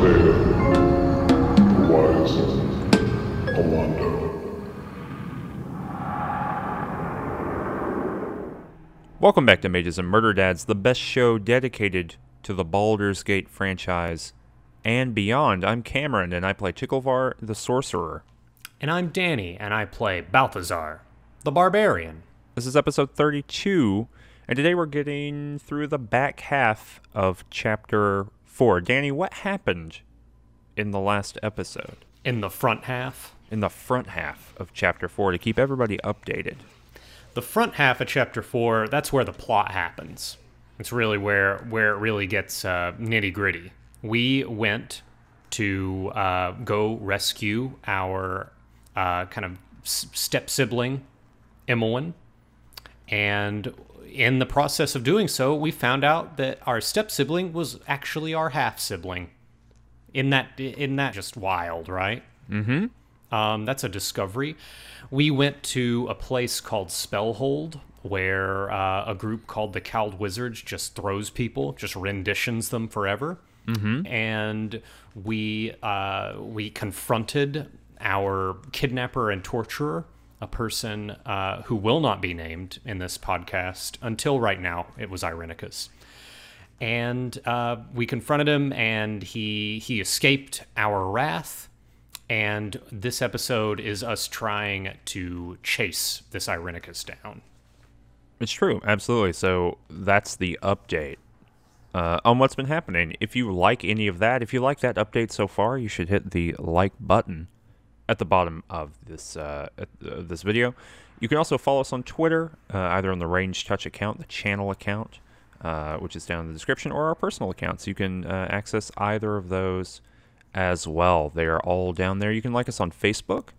Theoden, the wise Alaundo. Welcome back to Mages and Murder Dads, the best show dedicated to the Baldur's Gate franchise and beyond. I'm Cameron, and I play Ticklevar the Sorcerer. And I'm Danny, and I play Balthazar, the Barbarian. This is episode 32, and today we're getting through the back half of chapter 4. Danny, what happened in the last episode? In the front half, In the front half of chapter 4 to keep everybody updated. the front half of chapter four, that's where the plot happens. It's really where where it really gets uh, nitty gritty. We went to uh, go rescue our uh, kind of step sibling, Emmeline, and in the process of doing so, we found out that our step sibling was actually our half sibling. In that, in that, just wild, right? Um, that's a discovery. We went to a place called Spellhold, where uh, a group called the Cowled Wizards just throws people, just renditions them forever. Mm-hmm. And we uh, we confronted our kidnapper and torturer, a person uh, who will not be named in this podcast until right now. It was Irenicus and uh, we confronted him, and he he escaped our wrath. And this episode is us trying to chase this Irenicus down. It's true, absolutely. So that's the update uh, on what's been happening. If you like any of that, if you like that update so far, you should hit the like button at the bottom of this uh, at, uh, this video. You can also follow us on Twitter, uh, either on the Range Touch account, the channel account, uh, which is down in the description, or our personal accounts. You can uh, access either of those as well. They are all down there. You can like us on Facebook,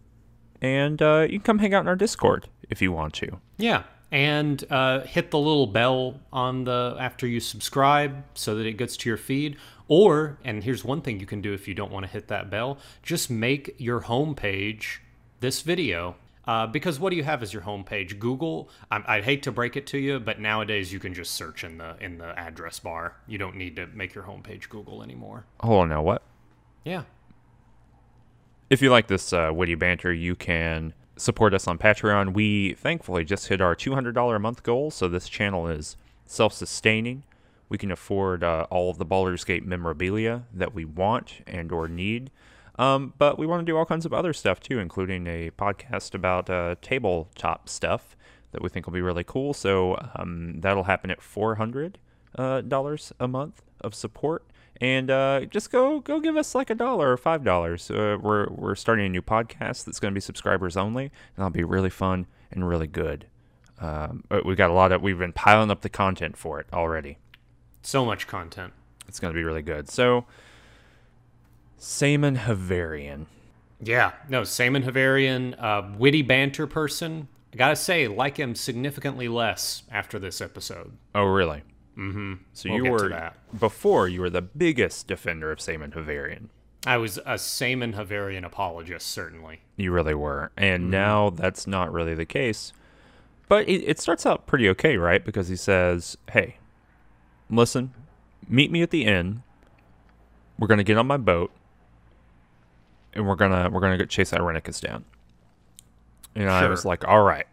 and uh, you can come hang out in our Discord if you want to. Yeah, and uh, hit the little bell on the after you subscribe so that it gets to your feed. Or, and here's one thing you can do if you don't want to hit that bell: just make your homepage this video. Uh, because what do you have as your homepage? Google. I, I'd hate to break it to you, but nowadays you can just search in the in the address bar. You don't need to make your homepage Google anymore. Hold on now, what? Yeah. If you like this uh, witty banter, you can support us on Patreon. We thankfully just hit our $200 a month goal, so this channel is self sustaining. We can afford uh, all of the Baldur's Gate memorabilia that we want and or need. Um, but we want to do all kinds of other stuff too, including a podcast about uh, tabletop stuff that we think will be really cool. So um, that'll happen at four hundred uh, dollars a month of support, and uh, just go go give us like a dollar or five dollars. Uh, we're we're starting a new podcast that's going to be subscribers only, and that'll be really fun and really good. Um, we've got a lot of we've been piling up the content for it already. So much content. It's going to be really good. So, Saemon Havarian. Yeah, no, Saemon Havarian, uh, witty banter person. I gotta say, like him significantly less after this episode. Oh, really? Mm-hmm. So We'll you were that. before you were the biggest defender of Saemon Havarian. I was a Saemon Havarian apologist, certainly. You really were, and now that's not really the case. But it, it starts out pretty okay, right? Because he says, "Hey, listen, meet me at the inn. We're gonna get on my boat, and we're gonna we're gonna go chase Irenicus down." And I was like, "All right."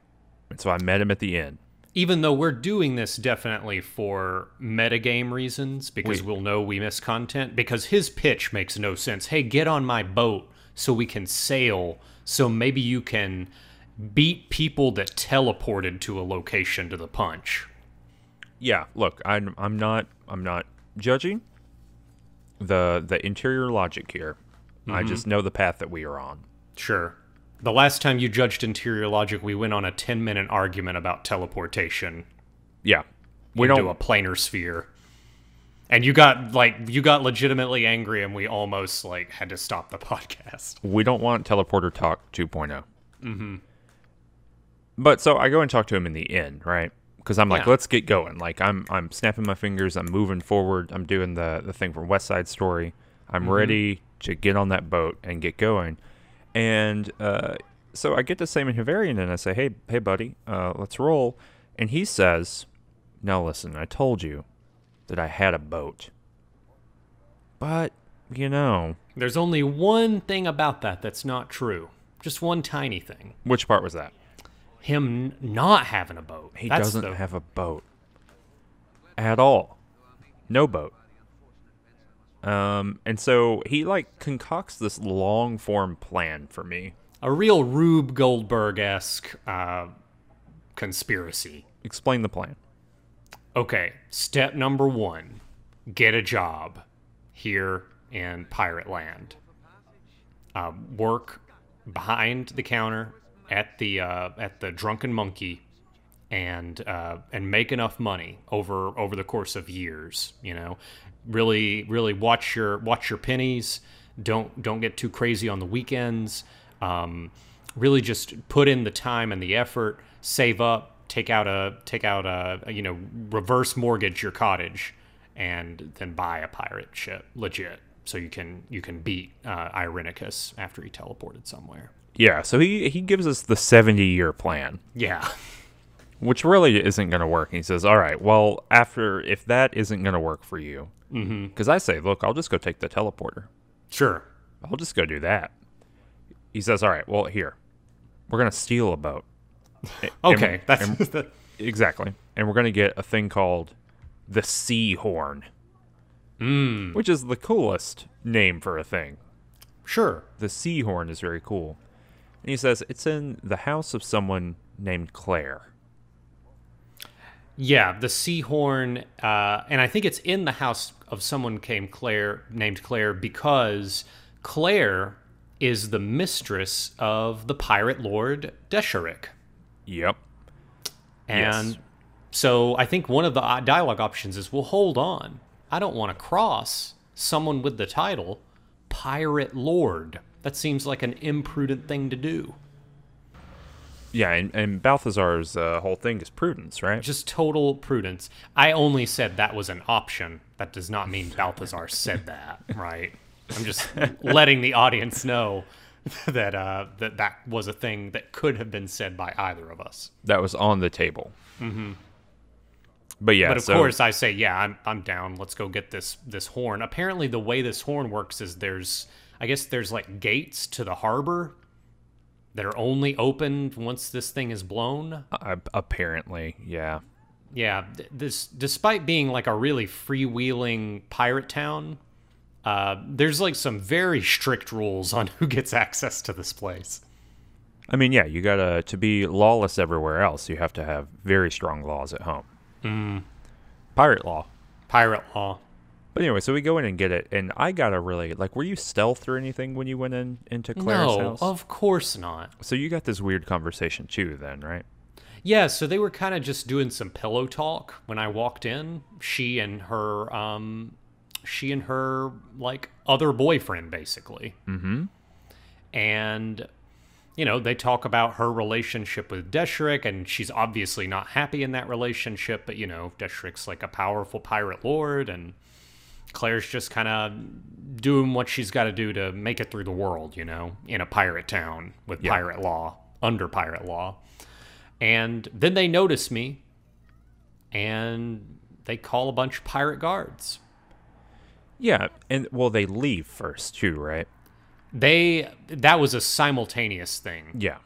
And so I met him at the inn. Even though we're doing this definitely for metagame reasons, because We- we'll know we miss content, because his pitch makes no sense. Hey, get on my boat so we can sail, so maybe you can beat people that teleported to a location to the punch. Yeah look i'm i'm not i'm not judging the the interior logic here. I just know the path that we are on. Sure. The last time you judged interior logic, we went on a 10 minute argument about teleportation. Yeah. We into don't a planar sphere. And you got like you got legitimately angry and we almost like had to stop the podcast. we don't want teleporter talk 2.0 mm-hmm. But so i go and talk to him in the inn right because i'm like Yeah. let's get going like i'm i'm snapping my fingers i'm moving forward i'm doing the the thing from west side story i'm ready to get on that boat and get going and uh so i get to Saemon Havarian and i say hey hey buddy uh let's roll and he says now listen i told you that i had a boat but you know, There's only one thing about that that's not true. Just one tiny thing. which part was that? Him not having a boat. He That's doesn't the- have a boat at all. No boat. Um, and so he like concocts this long form plan for me. a real Rube Goldberg esque uh, conspiracy. Explain the plan. Okay, step number one get a job here in Pirate Land. Uh, work behind the counter at the uh, at the Drunken Monkey, and uh, and make enough money over over the course of years. You know, really really watch your watch your pennies. Don't don't get too crazy on the weekends. Um, really just put in the time and the effort. Save up. Take out a take out a you know reverse mortgage your cottage, and then buy a pirate ship legit. So you can you can beat uh, Irenicus after he teleported somewhere. Yeah, so he he gives us the 70 year plan, Yeah. which really isn't going to work. He says, "All right, well, after if that isn't going to work for you, because I say, look, I'll just go take the teleporter. Sure. I'll just go do that." He says, "All right, well, here, we're going to steal a boat." Okay, and- that's and- the, exactly, and we're going to get a thing called the Sea Horn, mm. which is the coolest name for a thing. sure. The Sea Horn is very cool. And he says it's in the house of someone named Claire. Yeah, the Seahorn, uh, and I think it's in the house of someone came Claire named Claire because Claire is the mistress of the pirate lord Desharik. Yep. And Yes. so I think one of the uh, dialogue options is, well, hold on. I don't want to cross someone with the title Pirate Lord. That seems like an imprudent thing to do. Yeah, and, and Balthazar's uh, whole thing is prudence, right? Just total prudence. I only said that was an option. That does not mean Balthazar said that, right? I'm just letting the audience know that uh, that that was a thing that could have been said by either of us. that was on the table. Mm-hmm. But yeah, But of so- course, I say, yeah, I'm I'm down. Let's go get this this horn. Apparently, the way this horn works is there's, I guess there's like gates to the harbor that are only opened once this thing is blown. uh, apparently, yeah. Yeah, this despite being like a really freewheeling pirate town, uh, there's like some very strict rules on who gets access to this place. I mean, yeah, you gotta to be lawless everywhere else. You have to have very strong laws at home. Mm. Pirate law. Pirate law. But anyway, so we go in and get it, and I gotta really like. Were you stealth or anything when you went in into Claire's no, house? of course not. So you got this weird conversation too, then, right? Yeah, so they were kind of just doing some pillow talk when I walked in. She and her, um, she and her like other boyfriend, basically. Mm-hmm. And you know, they talk about her relationship with Desharik, and she's obviously not happy in that relationship. But you know, Desharik's like a powerful pirate lord, and Claire's just kind of doing what she's got to do to make it through the world. You know, in a pirate town with Yeah. pirate law, under pirate law. And then they notice me and they call a bunch of pirate guards. Yeah, and well, they leave first too, right? They that was a simultaneous thing Yeah.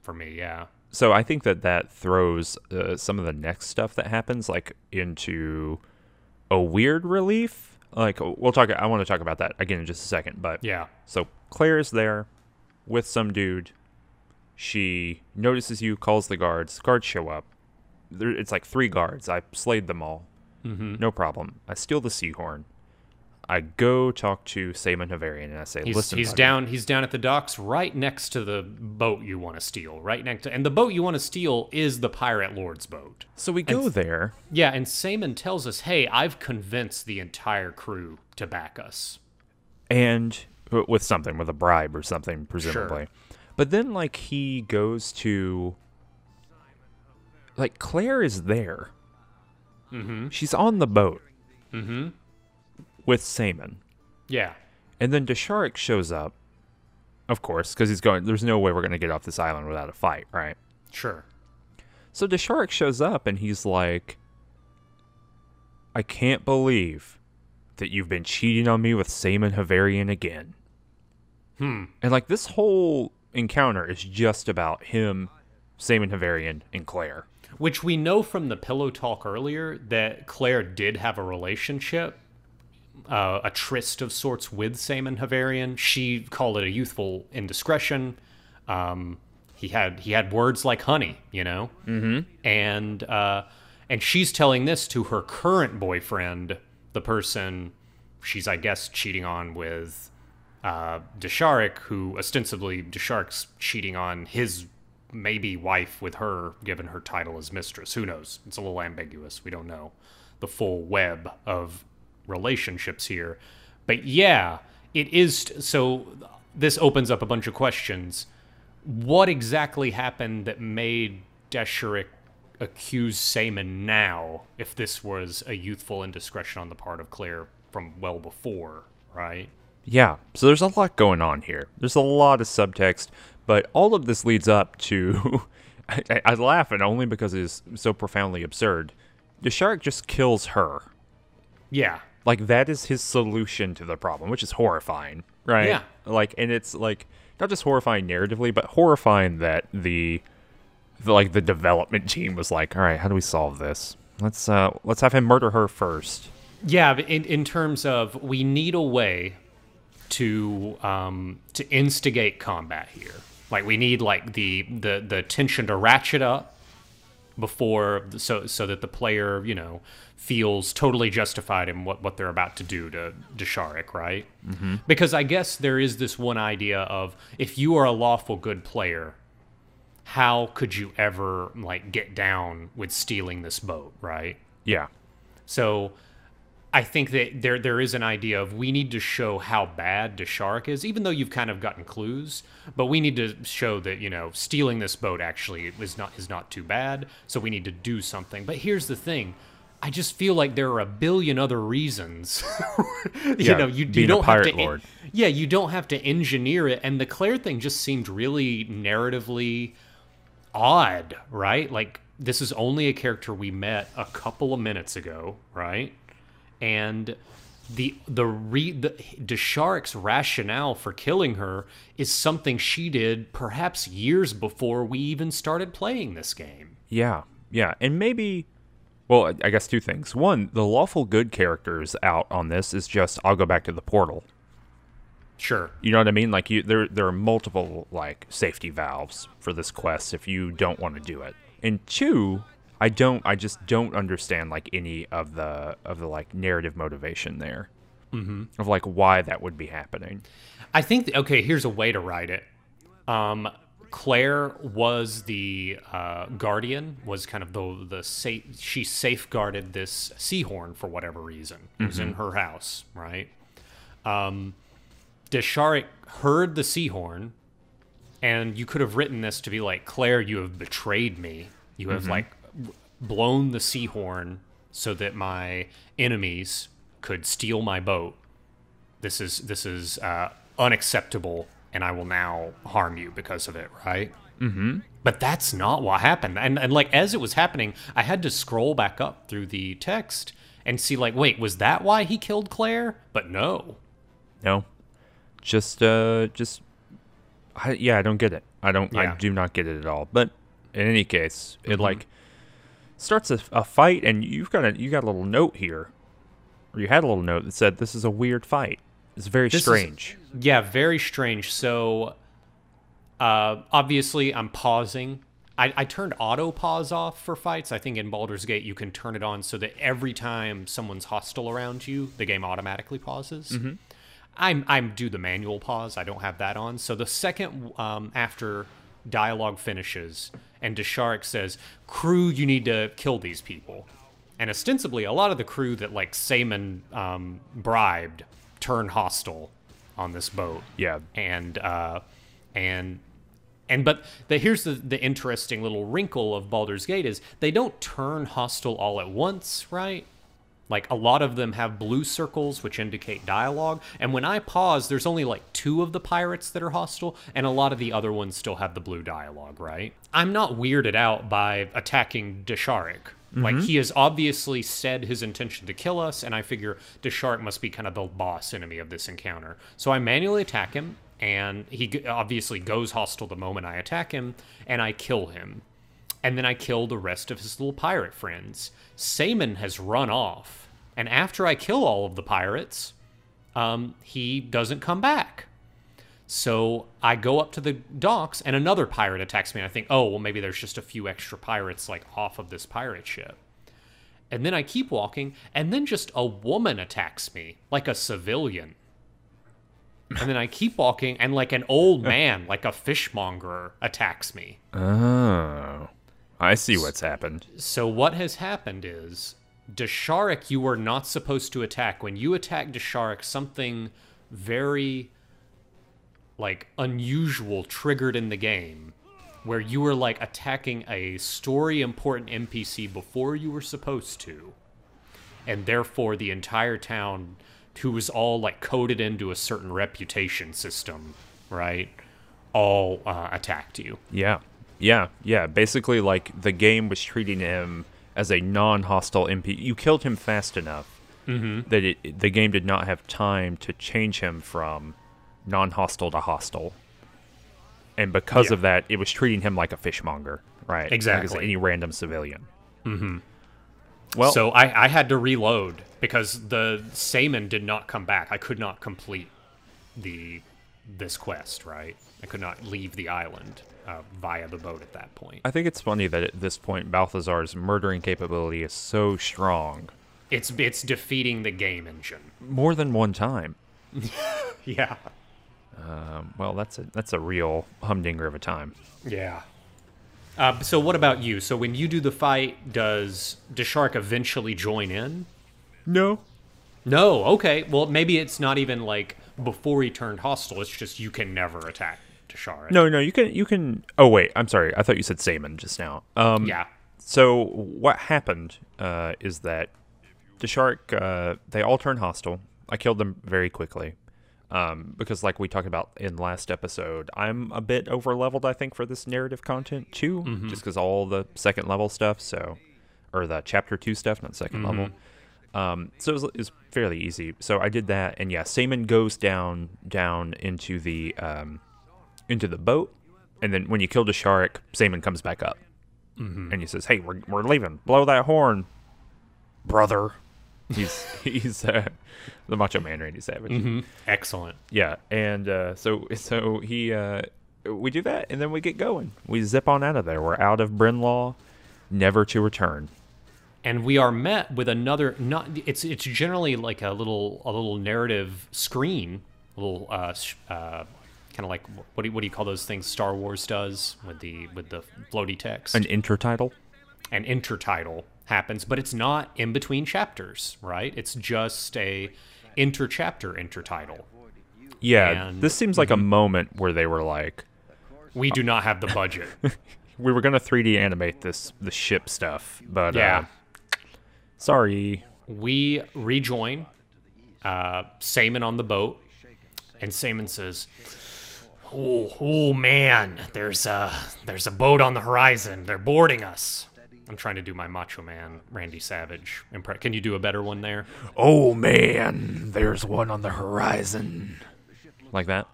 for me, yeah. So I think that that throws uh, some of the next stuff that happens like into a weird relief. Like we'll talk. I want to talk about that again in just a second. But Yeah. So Claire is there with some dude. She notices you, calls the guards. Guards show up. There, it's like three guards. I slayed them all. Mm-hmm. No problem. I steal the seahorn. I go talk to Saemon Havarian and I say, He's, "Listen, he's buddy, down he's down at the docks right next to the boat you want to steal. Right next to and the boat you want to steal is the pirate lord's boat. So we go there. Yeah, and Saemon tells us, "Hey, I've convinced the entire crew to back us." and with something with a bribe or something presumably Sure. but then like he goes to like claire is there mm-hmm. she's on the boat mm-hmm. With Saemon. Yeah. and then Desharik shows up of course because he's going there's no way we're going to get off this island without a fight right Sure. so Desharik shows up and he's like i can't believe that you've been cheating on me with Saemon Havarian again. Hmm. And like this whole encounter is just about him, Saemon Havarian, and Claire. Which we know from the pillow talk earlier that Claire did have a relationship, uh, a tryst of sorts with Saemon Havarian. She called it a youthful indiscretion. Um, he had he had words like honey, you know, mm-hmm. and uh, and she's telling this to her current boyfriend, the person she's I guess cheating on with uh, Desharik, who ostensibly Desharik's cheating on his maybe wife with her, given her title as mistress. Who knows? It's a little ambiguous. We don't know the full web of relationships here. But yeah, it is. So this opens up a bunch of questions. What exactly happened that made Desharik accuse Saemon now if this was a youthful indiscretion on the part of Claire from well before, right? Yeah, so there's a lot going on here. There's a lot of subtext, but all of this leads up to. I, I, laugh, and only because it is so profoundly absurd. Desharik just kills her. Yeah. Like, that is his solution to the problem, which is horrifying, right? Yeah. Like, and it's like, not just horrifying narratively, but horrifying that the, the like the development team was like, all right, how do we solve this? Let's uh let's have him murder her first. Yeah, in in terms of we need a way to um, to instigate combat here. Like we need like the the the tension to ratchet up before so so that the player you know feels totally justified in what what they're about to do to Desharik, right? Mm-hmm. Because I guess there is this one idea of if you are a lawful good player, how could you ever like get down with stealing this boat, right? Yeah. So I think that there there is an idea of we need to show how bad Desharik is, even though you've kind of gotten clues. But we need to show that you know stealing this boat actually is not is not too bad. So we need to do something. But here's the thing. I just feel like there are a billion other reasons. you Yeah, know, you, you don't have to. lord. Yeah, you don't have to engineer it. And the Claire thing just seemed really narratively odd, right? Like this is only a character we met a couple of minutes ago, right? And the the re the Desharik's rationale for killing her is something she did perhaps years before we even started playing this game. Yeah, yeah, and maybe. Well, I- I guess two things. One, the lawful good characters out on this is just I'll go back to the portal. Sure. You know what I mean? Like you, there there are multiple like safety valves for this quest if you don't want to do it. And two, I don't. I just don't understand like any of the of the like narrative motivation there. Mm-hmm. Of like why that would be happening. I think okay, here's a way to write it. Um Claire was the uh, guardian, was kind of the the safe. She safeguarded this seahorn for whatever reason. It was in her house, right? Um, Desharik heard the seahorn, and you could have written this to be like, Claire, you have betrayed me. You have like w- blown the sea horn so that my enemies could steal my boat. This is this is uh, unacceptable, and I will now harm you because of it. Right? Mm-hmm. But that's not what happened. And and like as it was happening, I had to scroll back up through the text and see like, wait, was that why he killed Claire? But no. No, just uh, just I, yeah, I don't get it. I don't. Yeah. I do not get it at all. But in any case, it like starts a, a fight, and you've got a you got a little note here, or you had a little note that said this is a weird fight. It's very This is- strange. Yeah, very strange. So, uh, obviously, I'm pausing. I, I turned auto pause off for fights. I think in Baldur's Gate you can turn it on so that every time someone's hostile around you, the game automatically pauses. I'm I'm do the manual pause. I don't have that on. So the second um, after dialogue finishes and Desharik says, "Crew, you need to kill these people," and ostensibly a lot of the crew that like Saemon um, bribed turn hostile on this boat. Yeah, and uh, and and but the, here's the the interesting little wrinkle of Baldur's Gate is they don't turn hostile all at once, right? Like a lot of them have blue circles which indicate dialogue, and when I pause, there's only like two of the pirates that are hostile, and a lot of the other ones still have the blue dialogue, right? I'm not weirded out by attacking Desharik. Like mm-hmm. he has obviously said his intention to kill us, and I figure Desharik must be kind of the boss enemy of this encounter. So I manually attack him, and he obviously goes hostile the moment I attack him, and I kill him. And then I kill the rest of his little pirate friends. Saemon has run off, and after I kill all of the pirates, um, he doesn't come back. So I go up to the docks, and another pirate attacks me. And I think, oh, well, maybe there's just a few extra pirates like off of this pirate ship. And then I keep walking, and then just a woman attacks me, like a civilian. And then I keep walking, and like an old man, like a fishmonger, attacks me. Oh. I see what's happened. So what has happened is Desharik you were not supposed to attack. When you attack Desharik, something very like unusual triggered in the game where you were like attacking a story important NPC before you were supposed to. And therefore the entire town who was all like coded into a certain reputation system, right? All uh, attacked you. Yeah. Yeah. Yeah. Basically, like the game was treating him as a non hostile MP. You killed him fast enough that it, the game did not have time to change him from non hostile to hostile. And because Yeah. of that, it was treating him like a fishmonger, right? Like Exactly. any random civilian. Mm-hmm. Well, so I, I had to reload because the Saemon did not come back. I could not complete the this quest. Right, I could not leave the island uh, via the boat at that point. I think it's funny that at this point, Balthazar's murdering capability is so strong. It's it's defeating the game engine. More than one time. Yeah, Well, that's a that's a real humdinger of a time. yeah. Uh, so what about you? So when you do the fight, does Desharik eventually join in? No. No. Okay. Well, maybe it's not even like before he turned hostile. It's just you can never attack Desharik. No, no, you can you can Oh wait, I'm sorry. I thought you said Saemon just now. Um Yeah. So what happened uh, is that Desharik uh, they all turned hostile. I killed them very quickly. Um, because like we talked about in last episode, I'm a bit over leveled I think for this narrative content too, just because all the second level stuff, so or the chapter two stuff, not 2nd level. Um, so it was, it was fairly easy. So I did that, and yeah, Saemon goes down down into the um, into the boat, and then when you kill the shark, Saemon comes back up, and he says, "Hey, we're we're leaving. Blow that horn, brother." He's he's uh, the Macho Man Randy Savage. Excellent. Yeah, and uh, so so he uh, we do that, and then we get going. We zip on out of there. We're out of Brynnlaw, never to return. and we are met with another not it's it's generally like a little a little narrative screen a little uh, uh kind of like what do, you, what do you call those things Star Wars does with the with the floaty text? An intertitle. an intertitle happens but it's not in between chapters right? It's just a interchapter intertitle Yeah, And- this seems like a moment where they were like, we do not have the budget. We were gonna 3D animate this the ship stuff, but yeah. uh, sorry. we rejoin uh, Saemon on the boat, and Saemon says, "Oh, oh man, there's a there's a boat on the horizon. They're boarding us." I'm trying to do my Macho Man Randy Savage impre- Can you do a better one there? Oh man, there's one on the horizon. Like that.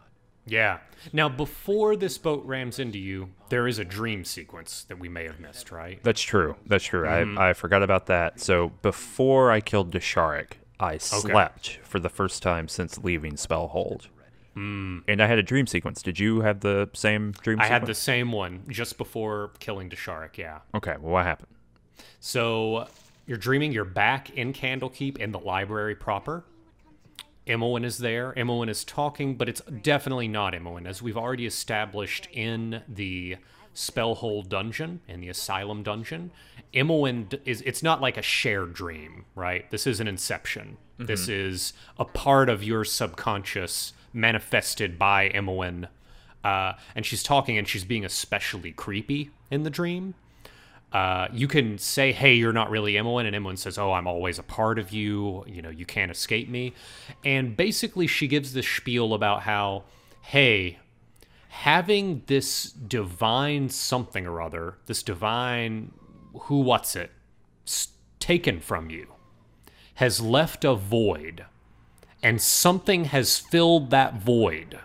Yeah. Now, before this boat rams into you, there is a dream sequence that we may have missed, right? That's true. That's true. Mm-hmm. I I forgot about that. So before I killed Desharik, I slept for the first time since leaving Spellhold. Mm. And I had a dream sequence. Did you have the same dream sequence? I sequence? had the same one just before killing Desharik, yeah. Okay, well what happened? So you're dreaming you're back in Candlekeep in the library proper. Imoen is there. Imoen is talking, but it's definitely not Imoen, as we've already established in the Spellhold dungeon, in the Asylum dungeon. Imoen d- is it's not like a shared dream, right? This is an inception. This is a part of your subconscious manifested by Imoen. Uh, and she's talking and she's being especially creepy in the dream uh, you can say, "Hey, you're not really Imoen," and Imoen says, "Oh, I'm always a part of you. You know, you can't escape me." And basically, she gives this spiel about how, "Hey, having this divine something or other, this divine who what's it taken from you has left a void, and something has filled that void.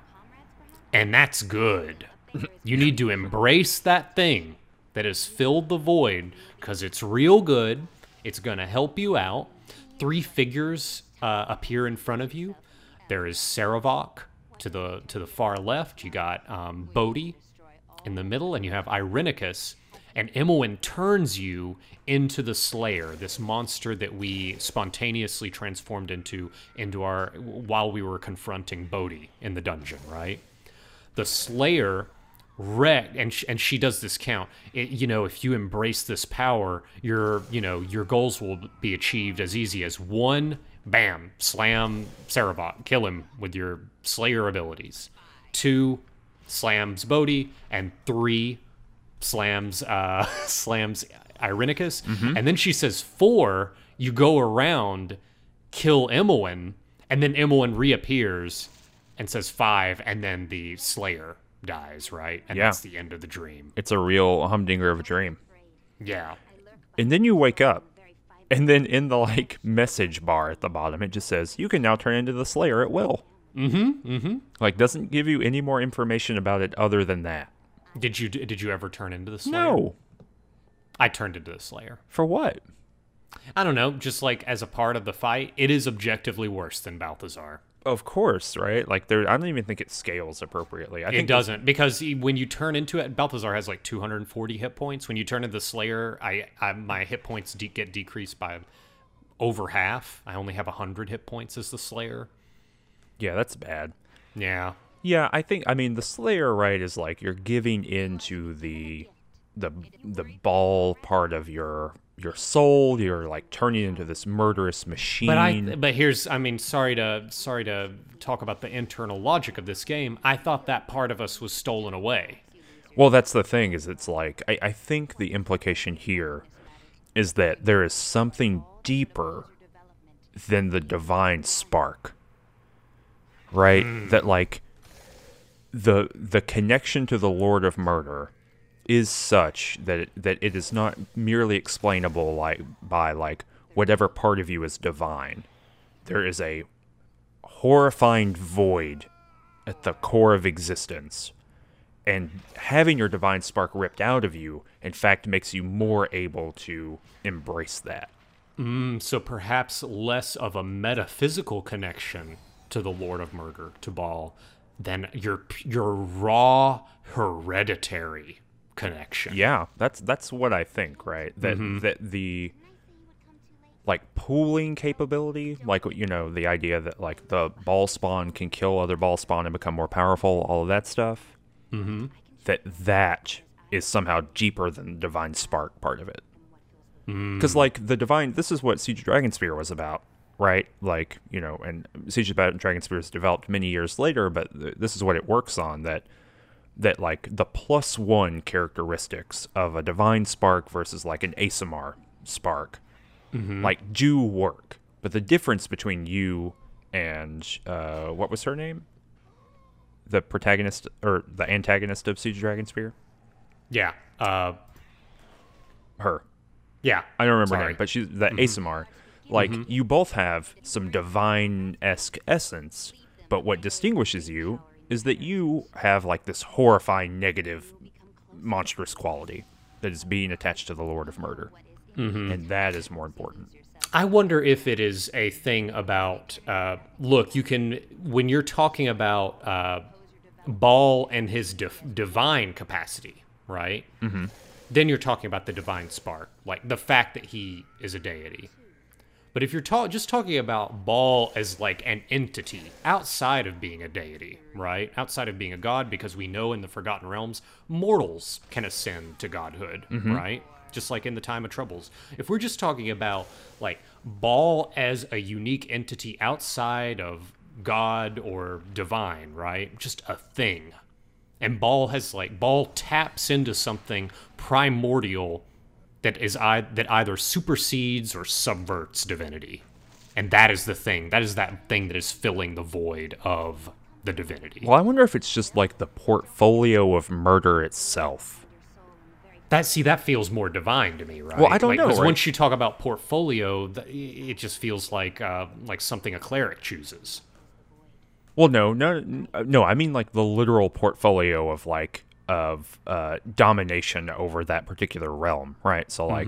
And that's good. You need to embrace that thing that has filled the void because it's real good. It's going to help you out. Three figures uh, appear in front of you. There is Sarevok to the to the far left. You got um, Bodhi in the middle, and you have Irenicus. And Imoen turns you into the Slayer, this monster that we spontaneously transformed into into our while we were confronting Bodhi in the dungeon, right? the Slayer wreck and sh- and she does this count. It, you know, if you embrace this power, your you know your goals will be achieved as easy as one bam slam Sarevok, kill him with your Slayer abilities. Two slams Bodhi, and three slams uh slams Irenicus, and then she says four. You go around, kill Imoen, and then Imoen reappears and says five, and then the Slayer dies, right? And Yeah. that's the end of the dream. It's a real humdinger of a dream. Yeah. And then you wake up, and then in the like message bar at the bottom, it just says you can now turn into the Slayer at will. Mm-hmm. Mm-hmm. Like doesn't give you any more information about it other than that. Did you did you ever turn into the Slayer? No. I turned into the Slayer. For what? I don't know, just like as a part of the fight, it is objectively worse than Balthazar. Of course, right? Like there, I don't even think it scales appropriately. I It think doesn't because when you turn into it, Balthazar has like 240 hit points. When you turn into the Slayer, I, I my hit points de- get decreased by over half. I only have 100 hit points as the Slayer. Yeah, that's bad. Yeah. Yeah, I think I mean the Slayer right is like you're giving into the the the Baal part of your your soul. You're like turning into this murderous machine. But I but here's I mean sorry to sorry to talk about the internal logic of this game. I thought that part of us was stolen away. Well, that's the thing is it's like I, I think the implication here is that there is something deeper than the divine spark. Right? Hmm. That like the the connection to the Lord of Murder is such that it, that it is not merely explainable like by like whatever part of you is divine. There is a horrifying void at the core of existence and having your divine spark ripped out of you in fact makes you more able to embrace that mm, So perhaps less of a metaphysical connection to the Lord of Murder, to Baal, than your your raw hereditary connection. yeah that's that's what i think right? That that the like pooling capability like you know the idea that like the Baal spawn can kill other Baal spawn and become more powerful all of that stuff. Mm-hmm. that that is somehow deeper than the divine spark part of it. Because like the divine this is what siege Dragon dragonspear was about right like you know and siege of Dragonspear is developed many years later but th- this is what it works on that that like the plus one characteristics of a divine spark versus like an asmr spark like do work but the difference between you and uh what was her name the protagonist or the antagonist of siege of dragonspear Yeah. Uh, her yeah. I don't remember her name, but she's the ASMR. Like you both have some divine esque essence, but what distinguishes you is that you have like this horrifying negative, monstrous quality that is being attached to the Lord of Murder, and that is more important. I wonder if it is a thing about uh, look, you can when you're talking about uh, Baal and his div- divine capacity, right? Mm-hmm. Then you're talking about the divine spark, like the fact that he is a deity. But if you're ta- just talking about Baal as like an entity outside of being a deity, right? Outside of being a god, because we know in the Forgotten Realms, mortals can ascend to godhood, mm-hmm. right? Just like in the Time of Troubles. If we're just talking about like Baal as a unique entity outside of God or divine, right? Just a thing. And Baal has like Baal taps into something primordial that is I, that either supersedes or subverts divinity. And that is the thing. That is that thing that is filling the void of the divinity. Well, I wonder if it's just like the portfolio of murder itself. That see, that feels more divine to me, right? Well, I don't Like, know, 'cause right? once you talk about portfolio, it just feels like uh, like something a cleric chooses. Well, no, no, uh, no. I mean like the literal portfolio of like of uh, domination over that particular realm, right? So like,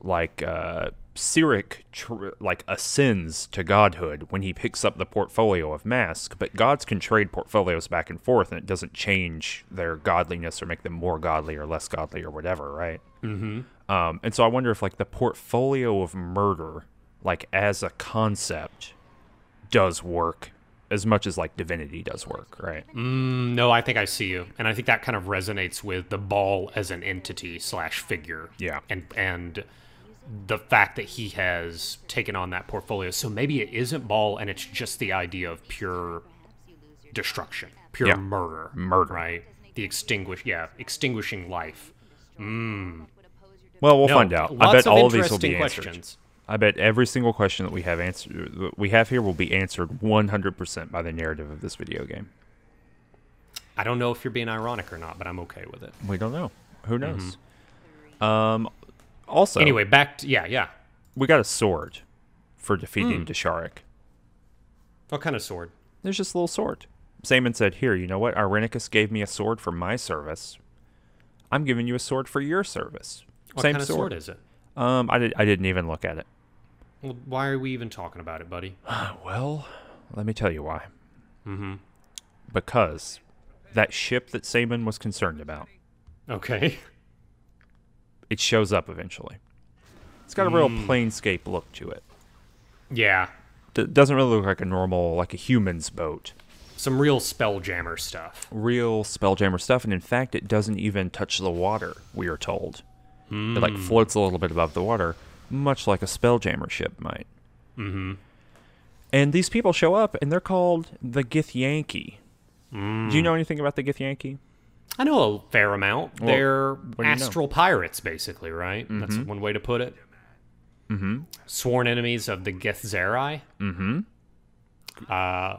like uh, Cyric tr- like ascends to godhood when he picks up the portfolio of Mask, but gods can trade portfolios back and forth, and it doesn't change their godliness or make them more godly or less godly or whatever, right? Mm-hmm. Um, and so I wonder if like the portfolio of murder, like as a concept, does work as much as like divinity does work, right? Mm, No, I think I see you, and I think that kind of resonates with the Baal as an entity slash figure. Yeah. and and the fact that he has taken on that portfolio. So maybe it isn't Baal, and it's just the idea of pure destruction, pure Yeah. murder, Murder. right? The extinguish, yeah, extinguishing life. Well, we'll No, find out. I bet all of these will be answered. I bet every single question that we have answered we have here will be answered 100% by the narrative of this video game. I don't know if you're being ironic or not, but I'm okay with it. We don't know. Who knows? Um also Mm-hmm. Anyway, back to yeah, yeah. we got a sword for defeating. Desharik. What kind of sword? There's just a little sword. Saemon said, "Here, you know what? Irenicus gave me a sword for my service. I'm giving you a sword for your service. What Same kind of sword is it? Um, I did. I didn't even look at it. Well, why are we even talking about it, buddy? Well, let me tell you why. Mm-hmm. Because that ship that Saemon was concerned about, Okay. it shows up eventually. It's got a real Hmm. planescape look to it. Yeah. D- doesn't really look like a normal, like a human's boat. Some real spelljammer stuff. Real spelljammer stuff, and in fact, it doesn't even touch the water. We are told it like floats a little bit above the water, much like a spelljammer ship might. Mm-hmm. And these people show up, and they're called the Githyanki. Do you know anything about the Githyanki? I know a fair amount. Well, They're you know? astral pirates, basically, right? That's one way to put it. Mm-hmm. Sworn enemies of the Githzerai. Mm-hmm. Uh,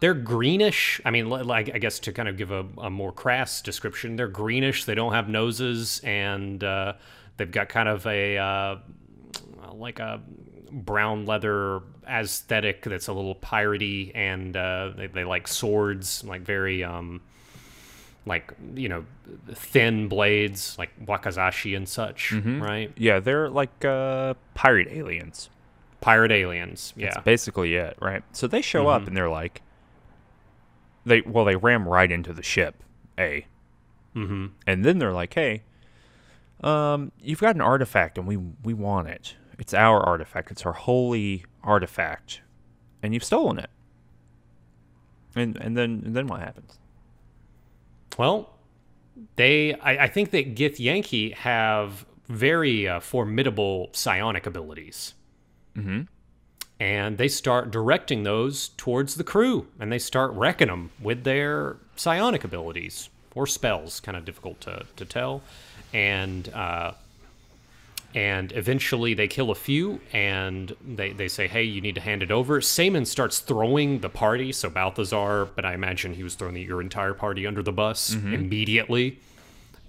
they're greenish. I mean, like I guess to kind of give a, a more crass description, they're greenish. They don't have noses, and uh, they've got kind of a uh, like a brown leather aesthetic that's a little piratey, and uh, they, they like swords, like very um, like you know thin blades, like wakizashi and such, right? Yeah, they're like uh, pirate aliens. Pirate aliens, yeah. That's basically it, right? So they show up and they're like, they well, they ram right into the ship, a, mm-hmm. and then they're like, hey, um, you've got an artifact and we we want it. It's our artifact. It's our holy artifact, and you've stolen it. And and then and then what happens? Well, they, I, I think that Githyanki have very uh, formidable psionic abilities. Mm-hmm. And they start directing those towards the crew, and they start wrecking them with their psionic abilities or spells. Kind of difficult to, to tell. And uh, and eventually they kill a few and they, they say hey you need to hand it over. Saemon starts throwing the party. So balthazar but i imagine he was throwing the, your entire party under the bus immediately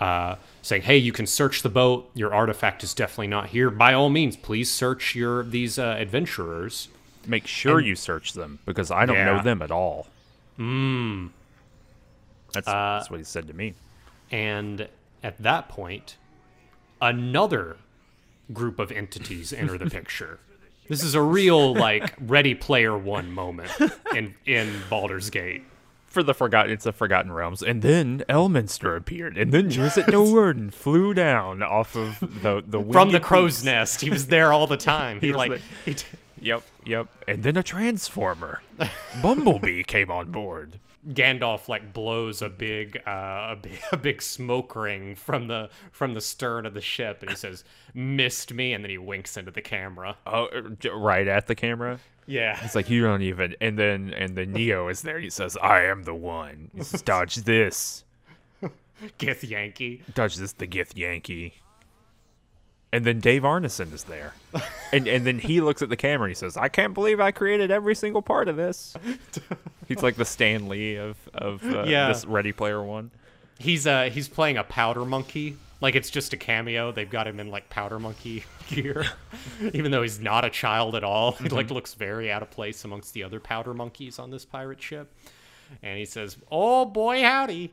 uh, saying hey you can search the boat. Your artifact is definitely not here. By all means please search your these uh, adventurers. Make sure you search them because I don't know them at all. Mm. That's, that's what he said to me. and at that point another group of entities enter the picture. This is a real like ready player one moment in in Baldur's Gate. For the forgotten it's the forgotten realms. And then elminster appeared. And then Drizzt Do'Urden and flew down off of the the from the crow's beast. nest. He was there all the time. He, was like he t- yep yep. And then a transformer. Bumblebee came on board. Gandalf like blows a big uh, a big a big smoke ring from the from the stern of the ship and he says missed me and then he winks into the camera. Oh uh, right at the camera? Yeah. It's like you don't even and then and then neo is there he says i am the one. He says dodge this. Githyanki. Dodge this the gith yankee and then Dave Arneson is there, and and then he looks at the camera and he says, "I can't believe I created every single part of this." He's like the Stan Lee of of uh, Yeah. this Ready Player One. he's uh he's playing a powder monkey Like it's just a cameo. They've got him in like powder monkey gear, even though he's not a child at all. He like looks very out of place amongst the other powder monkeys on this pirate ship. And he says, "Oh boy, howdy."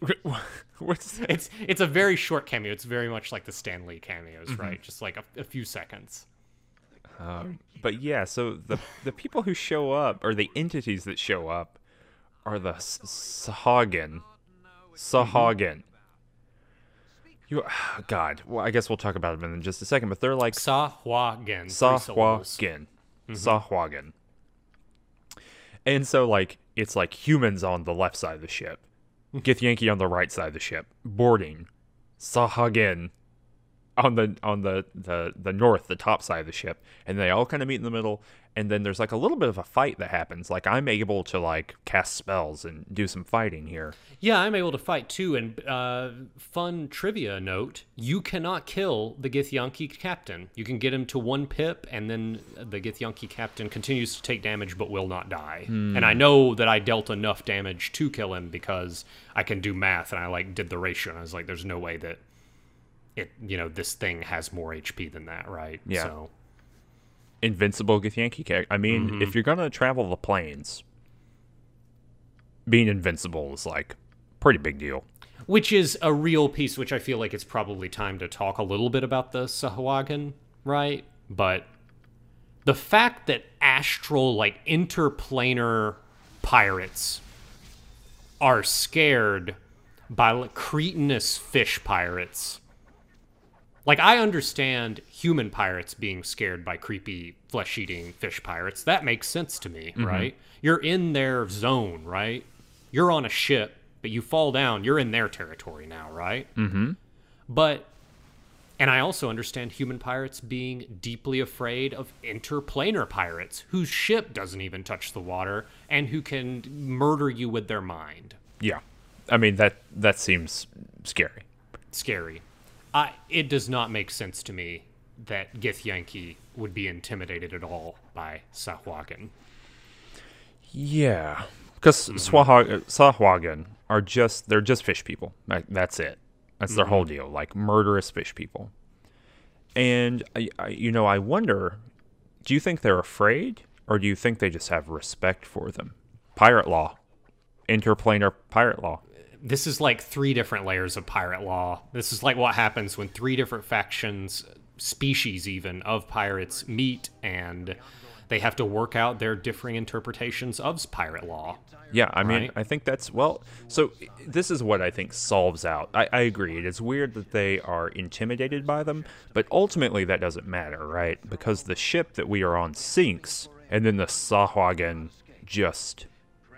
What's It's it's a very short cameo. It's very much like the Stan Lee cameos, mm-hmm. right? Just like a, a few seconds. Um, but yeah, so the the people who show up or the entities that show up are the Sahagin. Sahagin. Mm-hmm. You ah, God, well, I guess we'll talk about them in just a second, but they're like syllables. Sahuagin. Mm-hmm. Sahuagin. And so like it's like humans on the left side of the ship. Githyanki on the right side of the ship. Boarding. Sahagin on the on the, the the north, the top side of the ship. And they all kind of meet in the middle. And then there's like a little bit of a fight that happens. Like I'm able to like cast spells and do some fighting here. Yeah, I'm able to fight too. And uh, fun trivia note: you cannot kill the Githyanki captain. You can get him to one pip, and then the Githyanki captain continues to take damage but will not die. And I know that I dealt enough damage to kill him because I can do math, and I like did the ratio, and I was like, "There's no way that it, you know, this thing has more HP than that, right?" Yeah. So invincible Githyanki character. I mean, mm-hmm. if you're gonna travel the planes, being invincible is like pretty big deal. which is a real piece which i feel like it's probably time to talk a little bit about the sahuagin right but the fact that astral like interplanar pirates are scared by like, cretinous fish pirates like i understand human pirates being scared by creepy flesh-eating fish pirates. That makes sense to me right? You're in their zone right? You're on a ship but you fall down. You're in their territory now right? Mm-hmm. But and i also understand human pirates being deeply afraid of interplanar pirates whose ship doesn't even touch the water and who can murder you with their mind. Yeah, I mean that that seems scary. scary. I, it does not make sense to me that Githyanki would be intimidated at all by Sahuagin. Yeah, because mm-hmm. Sahuagin are just they're just fish people. Like, that's it. That's their mm-hmm. whole deal. Like murderous fish people. And I, I, you know, I wonder, do you think they're afraid, or do you think they just have respect for them? Pirate law, interplanar pirate law. This is like three different layers of pirate law. This is like what happens when three different factions, species even, of pirates meet and they have to work out their differing interpretations of pirate law. Yeah, I mean, Right. I think that's well. So this is what I think solves out. I, I agree. It is weird that they are intimidated by them, but ultimately that doesn't matter, right? Because the ship that we are on sinks, and then the Sahuagin just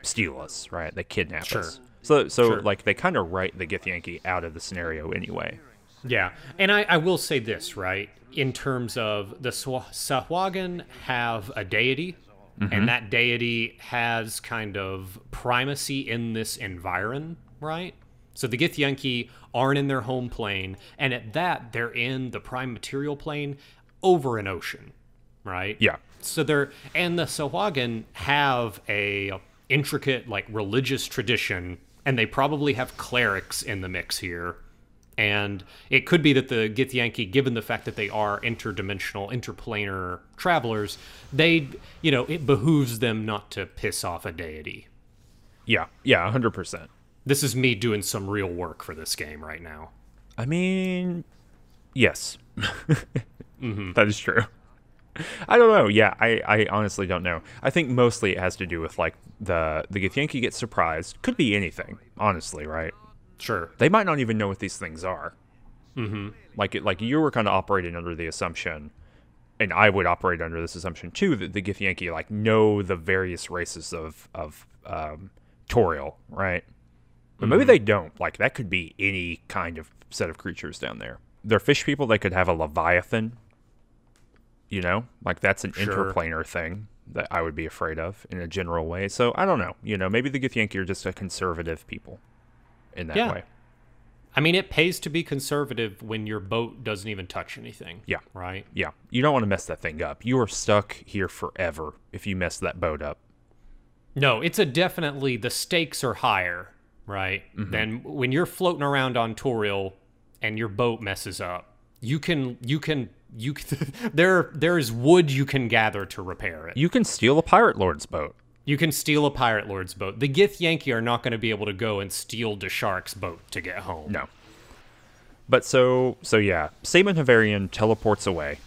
steal us, right? They kidnap Sure. us. So, so Sure. like they kind of write the Githyanki out of the scenario anyway. Yeah, and I, I will say this right in terms of the Sahuagin have a deity, and mm-hmm. that deity has kind of primacy in this environ, right? So the Githyanki aren't in their home plane, and at that they're in the prime material plane over an ocean, right? Yeah. So they're and the Sahuagin have a intricate like religious tradition, and they probably have clerics in the mix here. And it could be that the Githyanki, given the fact that they are interdimensional, interplanar travelers, they, you know, it behooves them not to piss off a deity. Yeah, yeah, hundred percent. This is me doing some real work for this game right now. I mean, yes, mm-hmm. That is true. I don't know. Yeah, I, I honestly don't know. I think mostly it has to do with like the the Githyanki gets surprised. Could be anything, honestly, right? Sure. They might not even know what these things are. Mm-hmm. Like it, like you were kind of operating under the assumption, and I would operate under this assumption too that the Githyanki like know the various races of of um, Toril, right? But maybe they don't. Like that could be any kind of set of creatures down there. They're fish people. They could have a leviathan. You know, like that's an Sure. interplanar thing that I would be afraid of in a general way. So I don't know. You know, maybe the Githyanki are just a conservative people in that Yeah. way. I mean, it pays to be conservative when your boat doesn't even touch anything. Yeah. Right? Yeah, you don't want to mess that thing up. You are stuck here forever if you mess that boat up. No, it's a definitely the stakes are higher, right? Mm-hmm. Than when you're floating around on Toril and your boat messes up, you can you can you there there is wood you can gather to repair it. You can steal a pirate lord's boat. You can steal a pirate lord's boat. The Githyanki are not going to be able to go and steal the shark's boat to get home. No. But so so yeah, Saemon Havarian teleports away.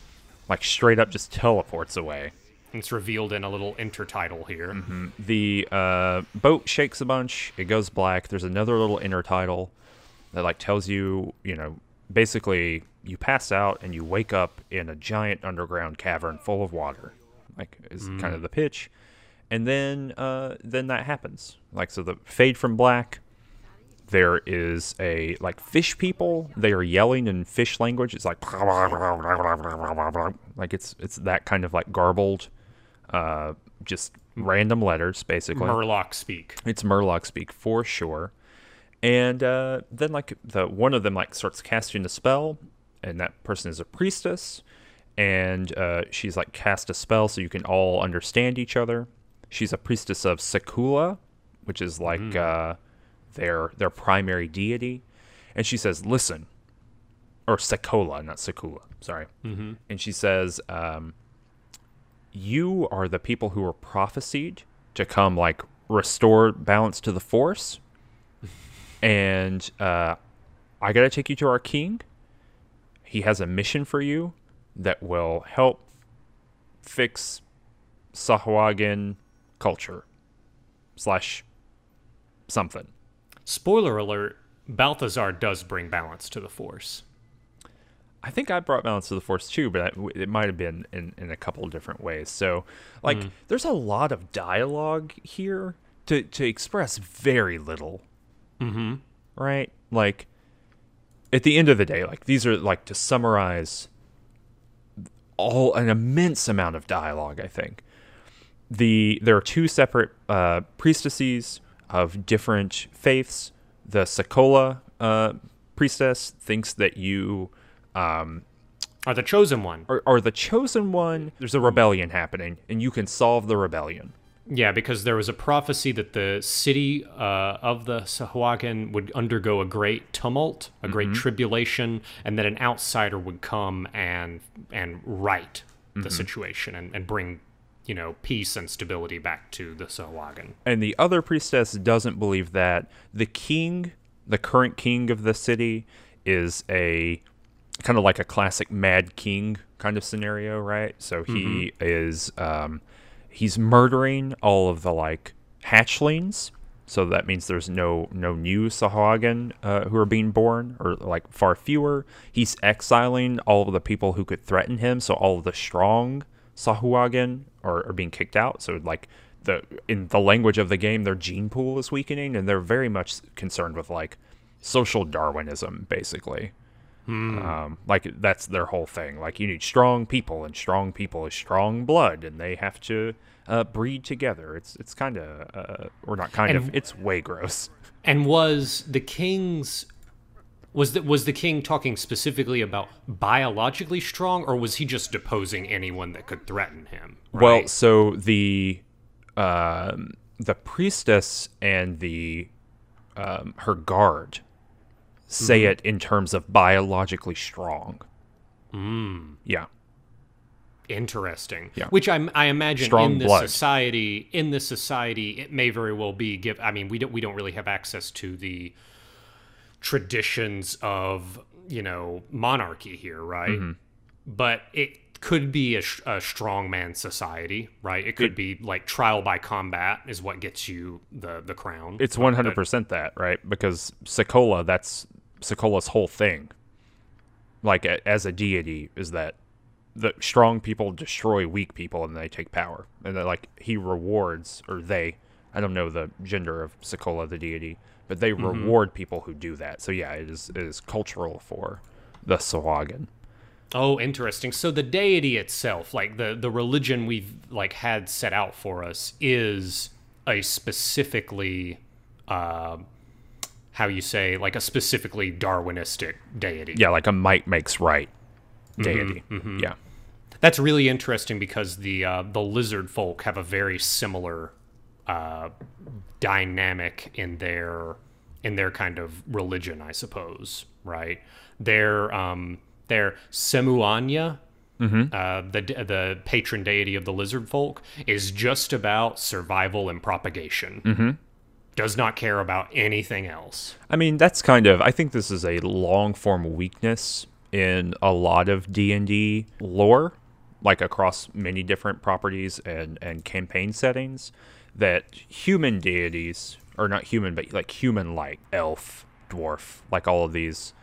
Like straight up just teleports away. It's revealed in a little intertitle here. The uh, boat shakes a bunch, it goes black. There's another little intertitle that like tells you, you know, basically you pass out and you wake up in a giant underground cavern full of water. Like is kind of the pitch. And then uh then that happens. Like so the fade from black there is a like fish people. They are yelling in fish language. It's like like it's it's that kind of like garbled, uh, just random letters basically. Murloc speak. It's Murloc speak for sure. And uh, then like the one of them like starts casting a spell, and that person is a priestess, and uh, she's like cast a spell so you can all understand each other. She's a priestess of Sakula, which is like uh, their their primary deity, and she says, "Listen," or Sekolah, not Sakula. Sorry. Mm-hmm. And she says, um, "You are the people who were prophesied to come, like restore balance to the Force, and uh, I gotta take you to our king. He has a mission for you that will help fix Sahuagin culture slash something." Spoiler alert: Balthazar does bring balance to the Force. I think I brought balance to the force too, but I- it might have been in, in a couple of different ways. So, like, there's a lot of dialogue here to to express very little. Mm-hmm. Right? Like, at the end of the day, like these are like to summarize all an immense amount of dialogue. I think the there are two separate uh, priestesses of different faiths. The Sekolah uh, priestess thinks that you um, Are the chosen one? are, are the chosen one. There's a rebellion happening, and you can solve the rebellion. Yeah, because there was a prophecy that the city uh, of the Sahuagin would undergo a great tumult, a great tribulation, and that an outsider would come and and right the situation and, and bring, you know, peace and stability back to the Sahuagin. And the other priestess doesn't believe that the king, the current king of the city, is a kind of like a classic Mad King kind of scenario, right? So he is um, he's murdering all of the like hatchlings. So that means there's no no new Sahuagin uh, who are being born, or like far fewer. He's exiling all of the people who could threaten him. So all of the strong Sahuagin are, are being kicked out. So like the in the language of the game, their gene pool is weakening, and they're very much concerned with like social Darwinism, basically. Um, like that's their whole thing. Like you need strong people, and strong people is strong blood, and they have to uh, breed together. It's it's kind of uh, or not kind of. It's way gross. And was the king's was the, was the king talking specifically about biologically strong, or was he just deposing anyone that could threaten him? Well, so the um, the priestess and the um, her guard say it in terms of biologically strong. Mm. Yeah. Interesting. Yeah. Which I, I imagine Strong in this blood. society, in this society, it may very well be. Give. I mean, we don't we don't really have access to the traditions of you know monarchy here, right? Mm-hmm. But it could be a, a strongman society, right? It could be like trial by combat is what gets you the the crown. It's one hundred percent that, right? Because Sekolah, that's Sekolah's whole thing. Like a, as a deity, is that the strong people destroy weak people and they take power, and that like he rewards or they, I don't know the gender of Sekolah, the deity, but they reward people who do that. So yeah, it is it is cultural for the Sahuagin. Oh, interesting. So the deity itself, like the the religion we've like had set out for us, is a specifically, uh, how you say, like a specifically Darwinistic deity. Yeah, like a might makes right deity. Yeah. That's really interesting because the uh, the lizard folk have a very similar uh, dynamic in their in their kind of religion, I suppose, right? Their um, their Semuanya, uh, the the patron deity of the lizard folk, is just about survival and propagation. Mm-hmm. Does not care about anything else. I mean, that's kind of. I think this is a long form weakness in a lot of D and D lore, like across many different properties and and campaign settings. That human deities, or not human, but like human-like, elf, dwarf, like all of these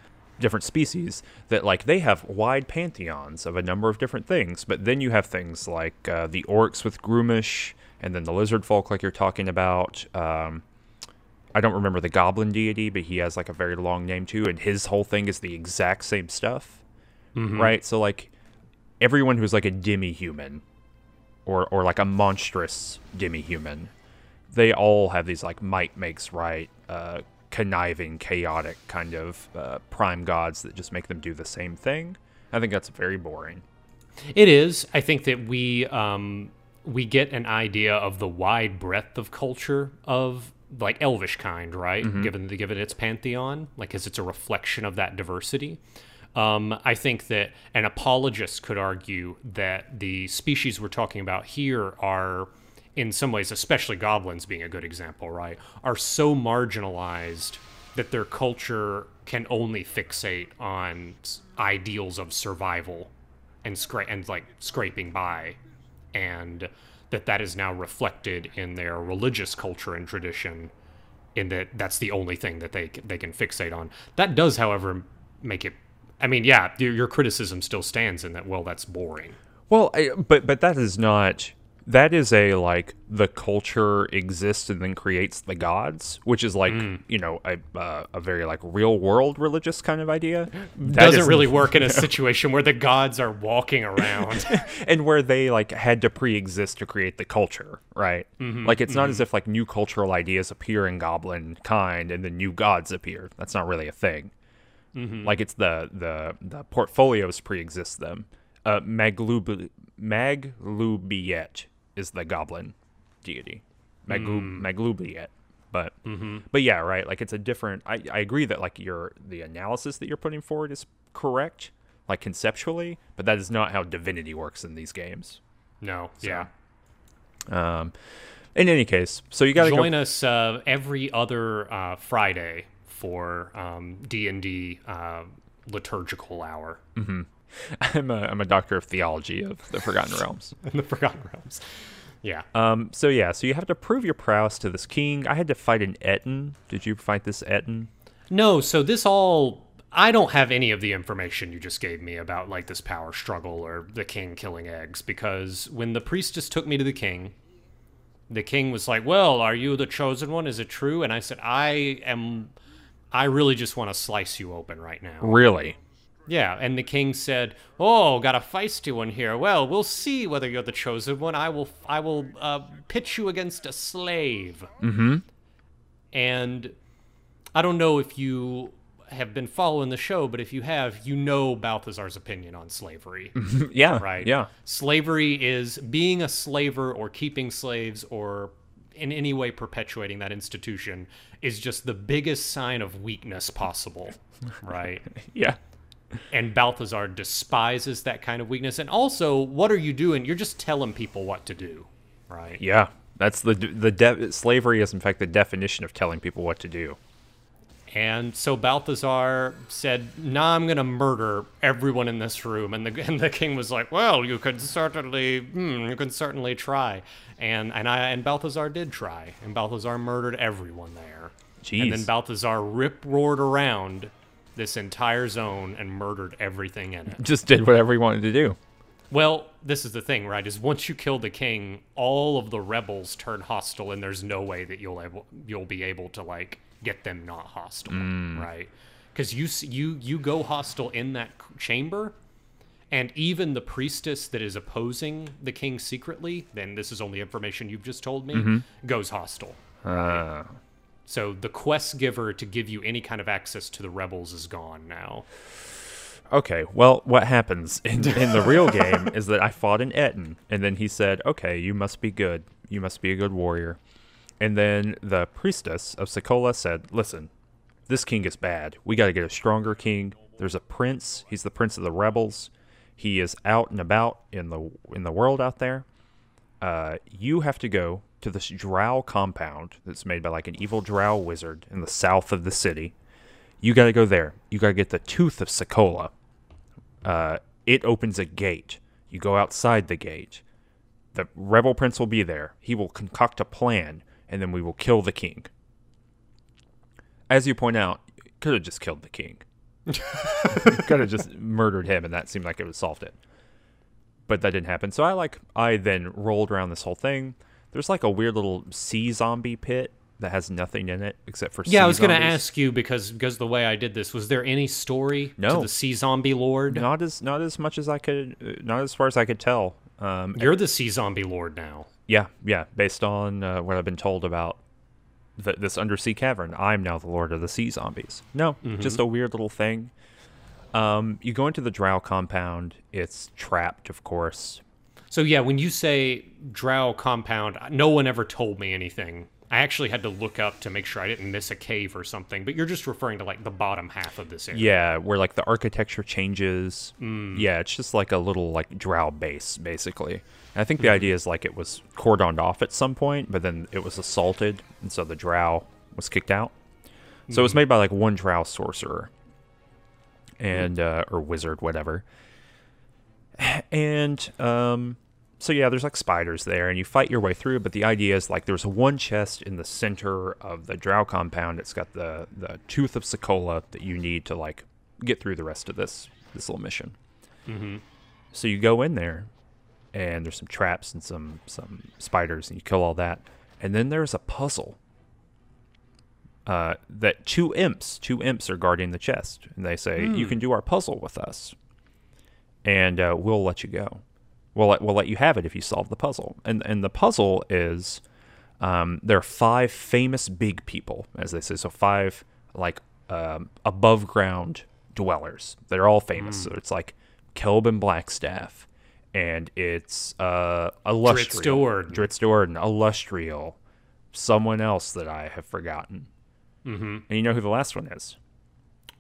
different species, that like they have wide pantheons of a number of different things. But then you have things like uh, the orcs with Gruumsh, and then the lizard folk, like you're talking about. Um, I don't remember the goblin deity, but he has like a very long name too, and his whole thing is the exact same stuff, right? So like everyone who's like a demi-human, or or like a monstrous demi-human, they all have these like might makes right, uh, conniving, chaotic kind of uh, prime gods that just make them do the same thing. I think that's very boring. It is. I think that we um, we get an idea of the wide breadth of culture of like elvish kind, right? Given the given its pantheon, like as it's a reflection of that diversity. Um, I think that an apologist could argue that the species we're talking about here are, in some ways, especially goblins being a good example, right, are so marginalized that their culture can only fixate on ideals of survival and scra- and like scraping by, and that that is now reflected in their religious culture and tradition, in that that's the only thing that they they can fixate on. That does, however, make it. I mean, yeah, your, your criticism still stands in that. Well, that's boring. Well, I, but but that is not. That is a like the culture exists and then creates the gods, which is like you know a uh, a very like real world religious kind of idea. That Doesn't really work in a situation where the gods are walking around. and where they like had to pre-exist to create the culture, right? like it's not as if like new cultural ideas appear in goblin kind and then new gods appear. That's not really a thing. Like it's the the the portfolios pre-exist them. Uh, Maglub Maglubiyet is the goblin deity. Maglu Maglubiyet. But but yeah, right. Like it's a different. I, I agree that like your the analysis that you're putting forward is correct, like conceptually, but that is not how divinity works in these games. no, yeah. Um, in any case, so you got to Join go. us uh, every other uh, Friday for um, D and D uh, liturgical hour I'm a I'm a doctor of theology of the Forgotten Realms. in the Forgotten Realms. Yeah. Um, so yeah, so you have to prove your prowess to this king. I had to fight an Ettin. Did you fight this Ettin? No, so this all I don't have any of the information you just gave me about like this power struggle or the king killing eggs because when the priestess took me to the king, the king was like, "Well, are you the chosen one? Is it true?" And I said, "I am I really just want to slice you open right now." Really? Yeah, and the king said, "Oh, got a feisty one here. Well, we'll see whether you're the chosen one. I will, I will uh, pitch you against a slave." Mm-hmm. And I don't know if you have been following the show, but if you have, you know Balthazar's opinion on slavery, Yeah. right? Yeah. Slavery is being a slaver or keeping slaves or in any way perpetuating that institution is just the biggest sign of weakness possible, right? Yeah. And Balthazar despises that kind of weakness. And also, what are you doing? You're just telling people what to do, right? Yeah. That's the the de- slavery is in fact the definition of telling people what to do. And so Balthazar said, "Nah, I'm gonna murder everyone in this room." And the and the king was like, "Well, you could certainly, hmm, you can certainly try." And and I and Balthazar did try, and Balthazar murdered everyone there. And then Balthazar rip roared around this entire zone and murdered everything in it. Just did whatever he wanted to do. Well, this is the thing, right? Is once you kill the king, all of the rebels turn hostile, and there's no way that you'll able you'll be able to like get them not hostile, right? Because you you you go hostile in that chamber, and even the priestess that is opposing the king secretly, then this is only information you've just told me, goes hostile. Uh, So the quest giver to give you any kind of access to the rebels is gone now. Okay, well, what happens in, in the real game is that I fought an Ettin, and then he said, "Okay, you must be good. You must be a good warrior." And then the priestess of Sekolah said, "Listen, this king is bad. We got to get a stronger king. There's a prince. He's the prince of the rebels. He is out and about in the in the world out there. Uh, you have to go to this drow compound that's made by like an evil drow wizard in the south of the city. You got to go there. You got to get the tooth of Sekolah. Uh, it opens a gate. You go outside the gate. The rebel prince will be there. He will concoct a plan, and then we will kill the king. As you point out, could have just killed the king. could have just murdered him, and that seemed like it would solved it. But that didn't happen. So I like I then rolled around this whole thing. There's like a weird little sea zombie pit that has nothing in it except for sea. Yeah, I was going to ask you because because the way I did this, was there any story No. to the sea zombie lord? Not as not as much as I could, uh, not as far as I could tell. Um, You're the sea zombie lord now. Yeah, yeah. Based on uh, what I've been told about th- this undersea cavern, I'm now the lord of the sea zombies. No, just a weird little thing. Um, you go into the drow compound. It's trapped, of course. So yeah, when you say drow compound, no one ever told me anything. I actually had to look up to make sure I didn't miss a cave or something. But you're just referring to like the bottom half of this area. Yeah, where like the architecture changes. Mm. Yeah, it's just like a little like drow base, basically. And I think the hmm. idea is like it was cordoned off at some point, but then it was assaulted, and so the drow was kicked out. So it was hmm. made by like one drow sorcerer, and uh, or wizard, whatever. And um, so yeah, there's like spiders there, and you fight your way through. But the idea is like there's one chest in the center of the Drow compound. It's got the the tooth of Sekolah that you need to like get through the rest of this this little mission. So you go in there, and there's some traps and some some spiders, and you kill all that. And then there's a puzzle. Uh, that two imps, two imps are guarding the chest, and they say you can do our puzzle with us, and uh, we'll let you go. We'll let, we'll let you have it if you solve the puzzle. And and the puzzle is um, there are five famous big people, as they say. So five like um, above ground dwellers. They're all famous. So it's like Khelben Blackstaff, and it's uh, Alustriel, Do'Urden. Drizzt Do'Urden, Alustriel, someone else that I have forgotten. Mm-hmm. And you know who the last one is?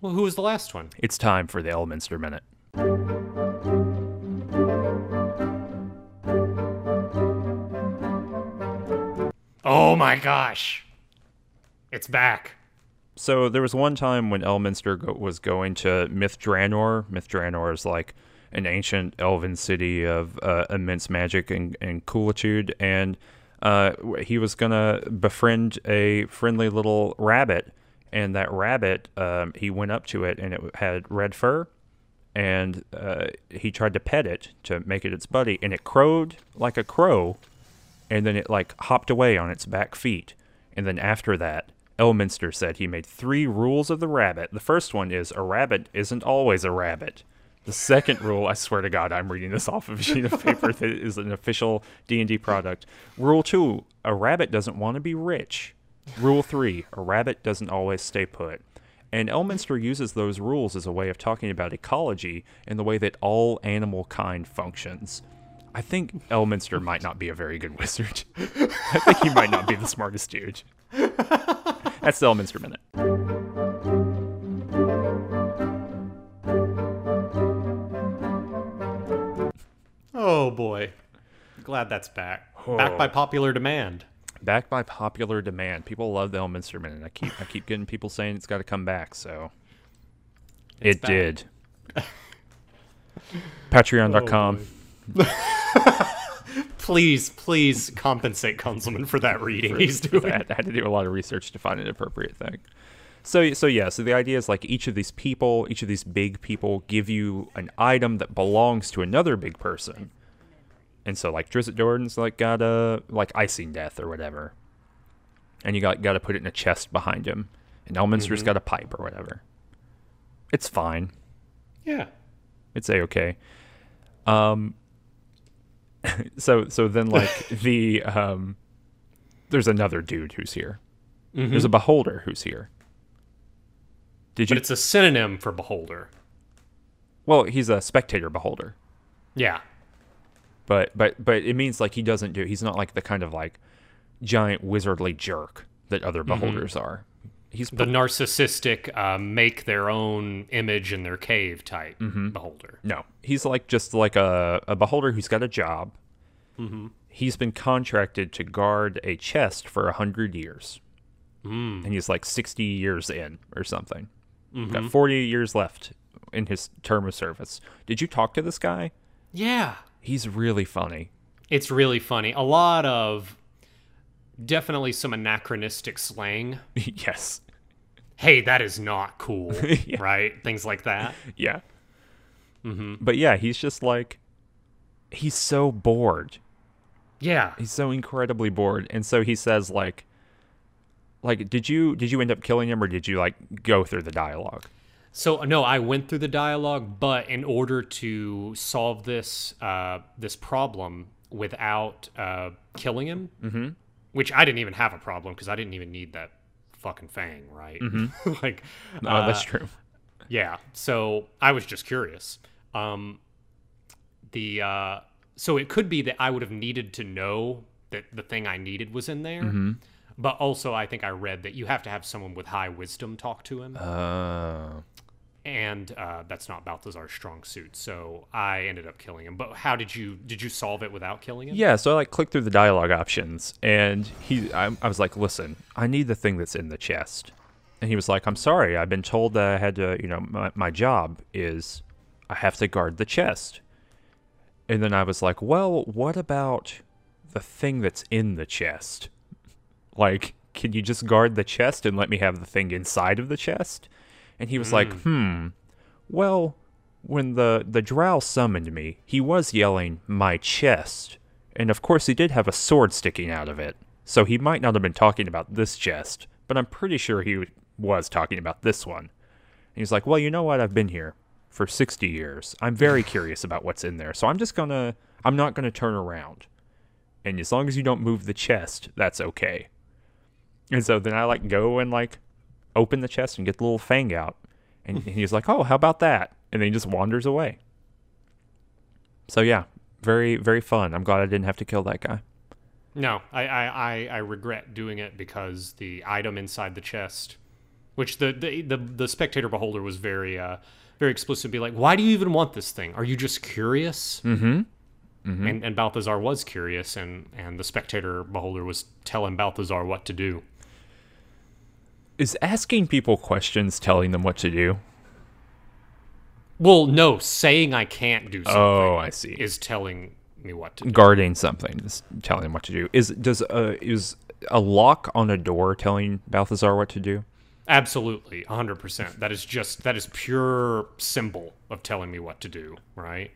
Well, who was the last one? It's time for the Elminster Minute. Oh my gosh, it's back. So there was one time when Elminster go- was going to Myth Drannor. Myth Drannor is like an ancient elven city of uh, immense magic and, and coolitude, and uh, he was gonna befriend a friendly little rabbit. And that rabbit, um, he went up to it, and it had red fur, and uh, he tried to pet it to make it its buddy, and it crowed like a crow, and then it like hopped away on its back feet. And then after that, Elminster said he made three rules of the rabbit. The first one is a rabbit isn't always a rabbit. The second rule, I swear to God, I'm reading this off of a sheet of paper that is an official D&D product. Rule 2, a rabbit doesn't want to be rich. Rule 3, a rabbit doesn't always stay put. And Elminster uses those rules as a way of talking about ecology and the way that all animal kind functions. I think Elminster might not be a very good wizard. I think he might not be the smartest dude. That's the Elminster minute. Oh boy, glad that's back. Back by oh. popular demand. Backed by popular demand. People love the Elminster minute. I keep I keep getting people saying it's got to come back, so it back. did. Patreon.com. Oh, please, please compensate Kunzelman for that reading he's doing. I had, I had to do a lot of research to find an appropriate thing. So, so yeah. So the idea is like each of these people, each of these big people, give you an item that belongs to another big person. And so, like Drizzt Do'Urden's like got a like Icingdeath or whatever, and you got got to put it in a chest behind him. And Elminster's got a pipe or whatever. It's fine. Yeah. It's a okay. Um. So so then like the um, there's another dude who's here. There's a beholder who's here. Did But you? it's a synonym for beholder. Well, he's a spectator beholder, Yeah. But but but it means like he doesn't do. He's not like the kind of like giant wizardly jerk that other beholders are. He's The narcissistic uh, make their own image in their cave type Mm-hmm. beholder. No, he's like just like a, a beholder who's got a job. He's been contracted to guard a chest for a hundred years, mm. and he's like sixty years in or something. Got forty years left in his term of service. Did you talk to this guy? Yeah. He's really funny. It's really funny. A lot of definitely some anachronistic slang. yes, Hey, that is not cool, Yeah. right? Things like that. yeah. Mm-hmm. But yeah, he's just like he's so bored. Yeah. He's so incredibly bored, and so he says like, like, did you did you end up killing him or did you like go through the dialogue? So no, I went through the dialogue, but in order to solve this uh, this problem without uh, killing him, mm-hmm. which I didn't even have a problem because I didn't even need that fucking fang, right? like, No, uh, that's true. Yeah. So I was just curious. Um, the uh, so it could be that I would have needed to know that the thing I needed was in there. But also, I think I read that you have to have someone with high wisdom talk to him, Uh, and uh, that's not Balthazar's strong suit. So I ended up killing him. But how did you did you solve it without killing him? yeah, so I like clicked through the dialogue options, and he, I, I was like, listen, I need the thing that's in the chest, and he was like, I'm sorry, I've been told that I had to, you know, my, my job is I have to guard the chest, and then I was like, well, what about the thing that's in the chest? Like, can you just guard the chest and let me have the thing inside of the chest? And he was like, hmm, well, when the the drow summoned me, he was yelling my chest, and of course he did have a sword sticking out of it. So he might not have been talking about this chest, but I'm pretty sure he was talking about this one. And he's like, "Well, you know what? I've been here for 60 years. I'm very curious about what's in there. So I'm just going to I'm not going to turn around. And as long as you don't move the chest, that's okay." And so then I like go and like open the chest and get the little fang out. And he's like, "Oh, how about that?" And then he just wanders away. So yeah, very very fun. I'm glad I didn't have to kill that guy. No, I, I, I, I regret doing it because the item inside the chest, which the the, the, the spectator beholder was very uh, very explicit, be like, why do you even want this thing? Are you just curious? Mm-hmm. And and Balthazar was curious, and and the spectator beholder was telling Balthazar what to do. Is asking people questions telling them what to do? Well, no, saying I can't do something Oh, I see. is telling me what to do. Guarding something is telling them what to do. Is does uh is a lock on a door telling Balthazar what to do? Absolutely, 100%. That is just that is pure symbol of telling me what to do, right?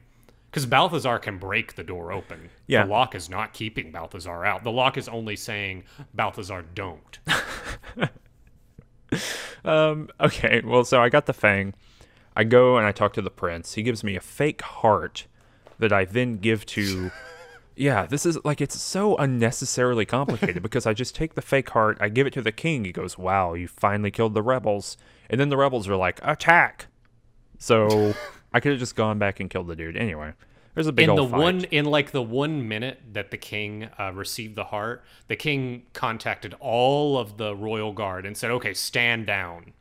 Cuz Balthazar can break the door open. Yeah. The lock is not keeping Balthazar out. The lock is only saying Balthazar don't. Um, okay, well, so I got the fang. I go and I talk to the prince. He gives me a fake heart that I then give to. Yeah, this is like it's so unnecessarily complicated because I just take the fake heart, I give it to the king. He goes, "Wow, you finally killed the rebels," and then the rebels are like, "Attack!" So I could have just gone back and killed the dude. Anyway, there's a big in the fight. one in like the 1 minute that the king uh, received the heart, the king contacted all of the royal guard and said, "Okay, stand down.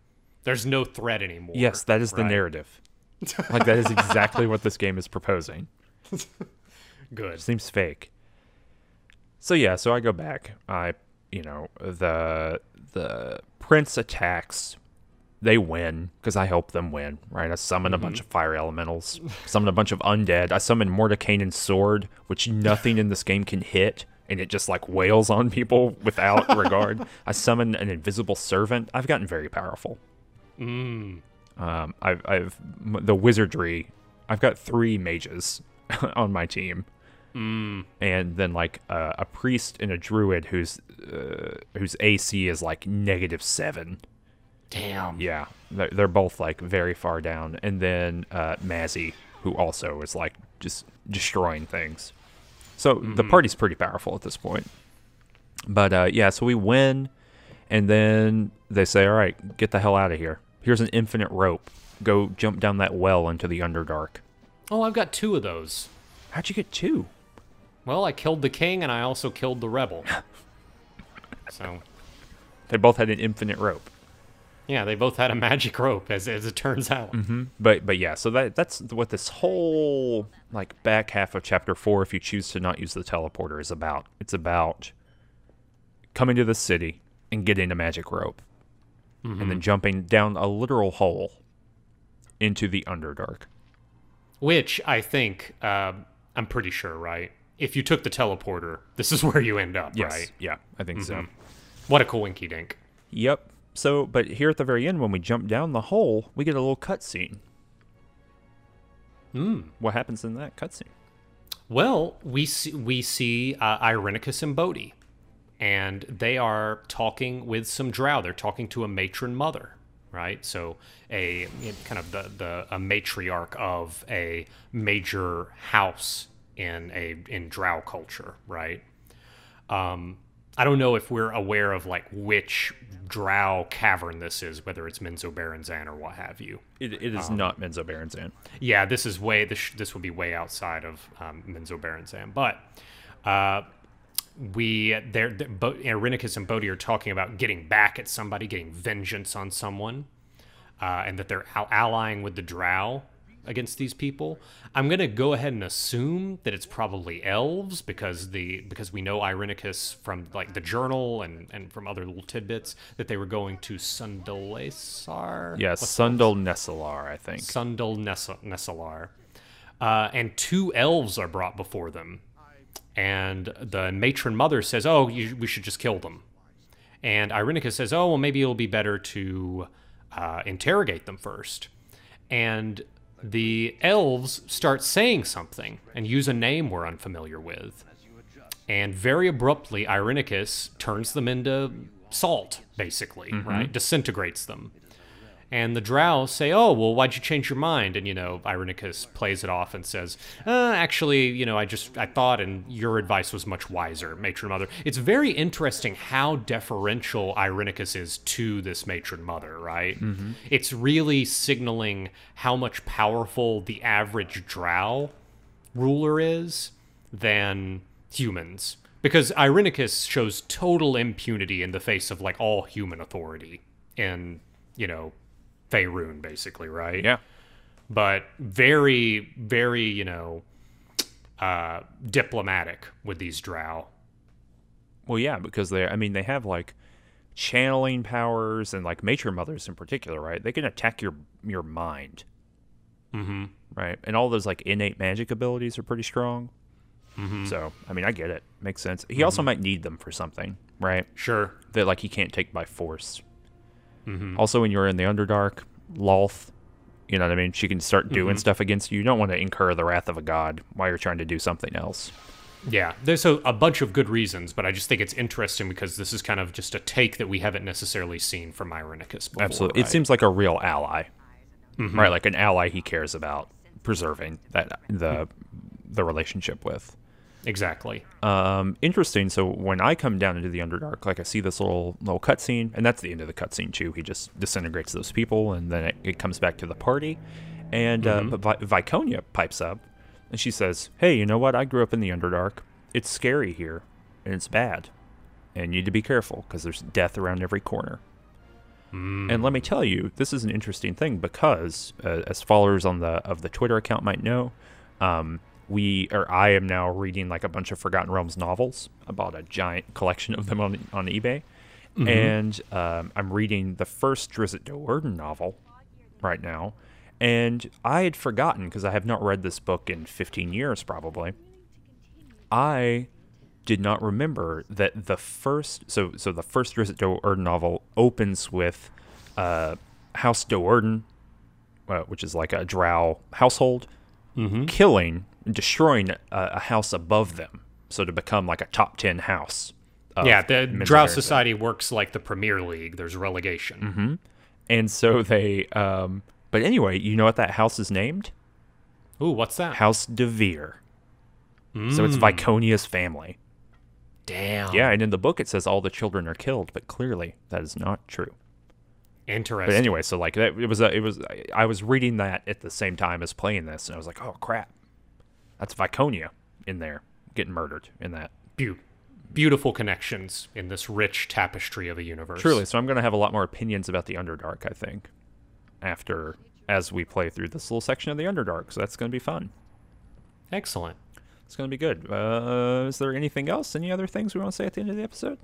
There's no threat anymore." Yes, that is the narrative. like that is exactly what this game is proposing. Good. seems fake. So yeah, so I go back. I, you know, the the prince attacks. They win because I help them win, right? I summon a bunch of fire elementals, summon a bunch of undead. I summon Mordenkainen's sword, which nothing in this game can hit, and it just like wails on people without regard. I summon an invisible servant. I've gotten very powerful. Um, I've, I've the wizardry. I've got three mages on my team, mm. and then like uh, a priest and a druid whose uh, whose AC is like negative seven. Damn. Yeah, they're, they're both like very far down, and then uh, Mazzy, who also is like just destroying things. So the party's pretty powerful at this point. But uh, yeah, so we win, and then they say, "All right, get the hell out of here. Here's an infinite rope. Go jump down that well into the Underdark." Oh, I've got two of those. How'd you get two? Well, I killed the king and I also killed the rebel. so, They both had an infinite rope. Yeah, they both had a magic rope, as as it turns out. Mm-hmm. But but yeah, so that that's what this whole like back half of chapter four, if you choose to not use the teleporter, is about. It's about coming to the city and getting a magic rope, and then mm-hmm. jumping down a literal hole into the Underdark. Which I think uh, I'm pretty sure, right? If you took the teleporter, this is where you end up, Yes, right? yeah, I think so. Mm-hmm. What a coinky dink. Yep. So, but here at the very end, when we jump down the hole, we get a little cutscene. Hmm. What happens in that cutscene? Well, we see, we see uh, Irenicus and Bodhi, and they are talking with some drow. They're talking to a matron mother, right? So a kind of the, the a matriarch of a major house in a in drow culture, right? Um, I don't know if we're aware of like which drow cavern this is, whether it's Menzoberranzan or what have you. It, it is not Menzoberranzan. Yeah, this is way this this would be way outside of um, Menzoberranzan, but uh, we there the, Bo- Irenicus and Bodhi are talking about getting back at somebody, getting vengeance on someone, uh, and that they're al- allying with the Drow against these people. I'm gonna go ahead and assume that it's probably elves because the because we know Irenicus from like the journal and and from other little tidbits that they were going to Sundalesar. Yes, Sundal Nessalar, I think. Sundal Nessa- Nessalar. Uh, and two elves are brought before them. And the matron mother says, Oh, you, we should just kill them. And Irenicus says, Oh, well, maybe it'll be better to uh, interrogate them first. And the elves start saying something and use a name we're unfamiliar with. And very abruptly, Irenicus turns them into salt, basically, mm-hmm. right? Disintegrates them. And the drow say, "Oh, well, why'd you change your mind?" And you know, Irenicus plays it off and says, uh, "Actually, you know, I just I thought, and your advice was much wiser, matron mother." It's very interesting how deferential Irenicus is to this matron mother, right? It's really signaling how much powerful the average drow ruler is than humans. Because Irenicus shows total impunity in the face of like all human authority in, you know, Faerun, basically, right? Yeah. But very, very, you know, uh, diplomatic with these drow. Well, yeah, because they, I mean, they have like channeling powers and like matron mothers in particular, right? They can attack your your mind, Mm-hmm. right? And all those like innate magic abilities are pretty strong. Mm-hmm. So, I mean, I get it. Makes sense. He also might need them for something, right? Sure. That like he can't take by force. Mm-hmm. Also, when you're in the Underdark, Lolth, you know what I mean? She can start doing mm-hmm. stuff against you. You don't want to incur the wrath of a god while you're trying to do something else. Yeah, there's a, a bunch of good reasons, but I just think it's interesting because this is kind of just a take that we haven't necessarily seen from Irenicus before. Absolutely. It seems like a real ally. Mm-hmm. Right, like an ally he cares about preserving that the the relationship with. Exactly. Um, interesting. So when I come down into the Underdark, like I see this little little cutscene, and that's the end of the cutscene too. He just disintegrates those people, and then it, it comes back to the party. And uh, but Vi- Viconia pipes up, and she says, "Hey, you know what? I grew up in the Underdark. It's scary here, and it's bad, and you need to be careful because there's death around every corner." And let me tell you, this is an interesting thing because, uh, as followers on the of the Twitter account might know, um, we or I am now reading like a bunch of Forgotten Realms novels. I bought a giant collection of them on on eBay, and um, I'm reading the first Drizzt Do'Urden novel right now. And I had forgotten because I have not read this book in 15 years, probably. I did not remember that the first so so the first Drizzt Do'Urden novel opens with uh, House Do'Urden, uh, which is like a Drow household, killing and destroying a, a house above them, so to become like a top ten house. yeah, the Men's Drow America. Society works like the Premier League. There's relegation. Mm-hmm. And so they, um, but anyway, you know what that house is named? Ooh, what's that? House DeVir. So it's Viconia's family. Damn. Yeah, and in the book it says all the children are killed, but clearly that is not true. Interesting. But anyway, so like that, it was a, it was I was reading that at the same time as playing this, and I was like, oh crap, that's Viconia in there getting murdered in that. Pew. beautiful connections in this rich tapestry of a universe. Truly. So I'm going to have a lot more opinions about the Underdark, I think, after as we play through this little section of the Underdark. So that's going to be fun. Excellent. It's going to be good. Uh, is there anything else? Any other things we want to say at the end of the episode?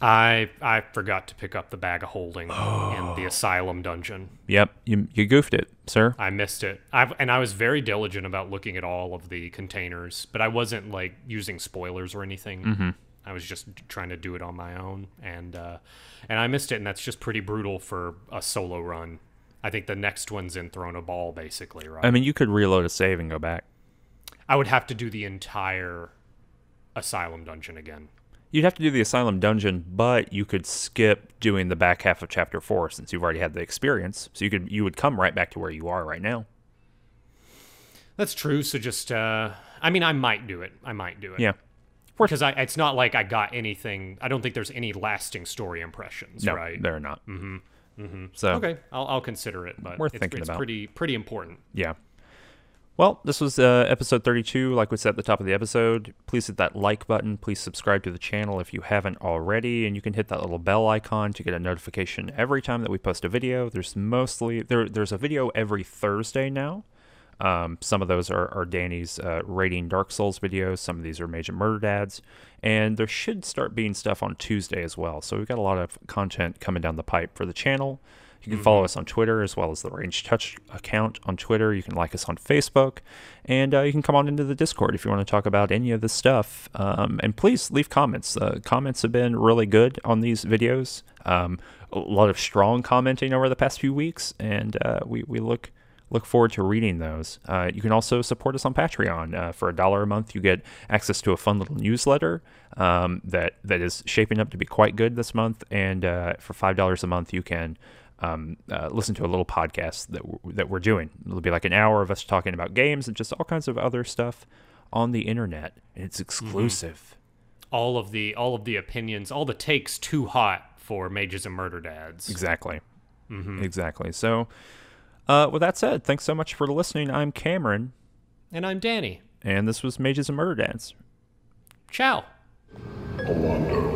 I I forgot to pick up the bag of holding in the asylum dungeon. Yep, you you goofed it, sir. I missed it. I've, and I was very diligent about looking at all of the containers, but I wasn't like using spoilers or anything. Mm-hmm. I was just trying to do it on my own, and uh, and I missed it, and that's just pretty brutal for a solo run. I think the next one's in Throne a Bhaal, basically, right? I mean, you could reload a save and go back. I would have to do the entire asylum dungeon again. You'd have to do the asylum dungeon, but you could skip doing the back half of chapter four since you've already had the experience. So you could you would come right back to where you are right now. That's true. So just, uh, I mean, I might do it. I might do it. Yeah. Because I, it's not like I got anything. I don't think there's any lasting story impressions, No, right? they're not. Mm-hmm. Mm-hmm. So Okay, I'll, I'll consider it, but Worth it's, thinking it's about. pretty pretty important. Yeah. Well, this was uh, episode 32. Like we said at the top of the episode, please hit that like button. Please subscribe to the channel if you haven't already, and you can hit that little bell icon to get a notification every time that we post a video. There's mostly there. There's a video every Thursday now. Um, some of those are, are Danny's uh, rating Dark Souls videos. Some of these are Major Murder Dads, and there should start being stuff on Tuesday as well. So we've got a lot of content coming down the pipe for the channel. You can follow us on Twitter as well as the Range Touch account on Twitter. You can like us on Facebook, and uh, you can come on into the Discord if you want to talk about any of this stuff. Um, and please leave comments. Uh, comments have been really good on these videos. Um, a lot of strong commenting over the past few weeks, and uh, we we look look forward to reading those. Uh, you can also support us on Patreon. Uh, for a dollar a month, you get access to a fun little newsletter um, that that is shaping up to be quite good this month. And uh, for five dollars a month, you can um, uh, listen to a little podcast that we're, that we're doing. It'll be like an hour of us talking about games and just all kinds of other stuff on the internet. And it's exclusive. All of the all of the opinions, all the takes too hot for mages and murder dads. Exactly. mm-hmm. Exactly. So, uh, with that said, thanks so much for listening. I'm Cameron, And I'm Danny. and this was Mages and Murder Dads. Ciao. A wonder.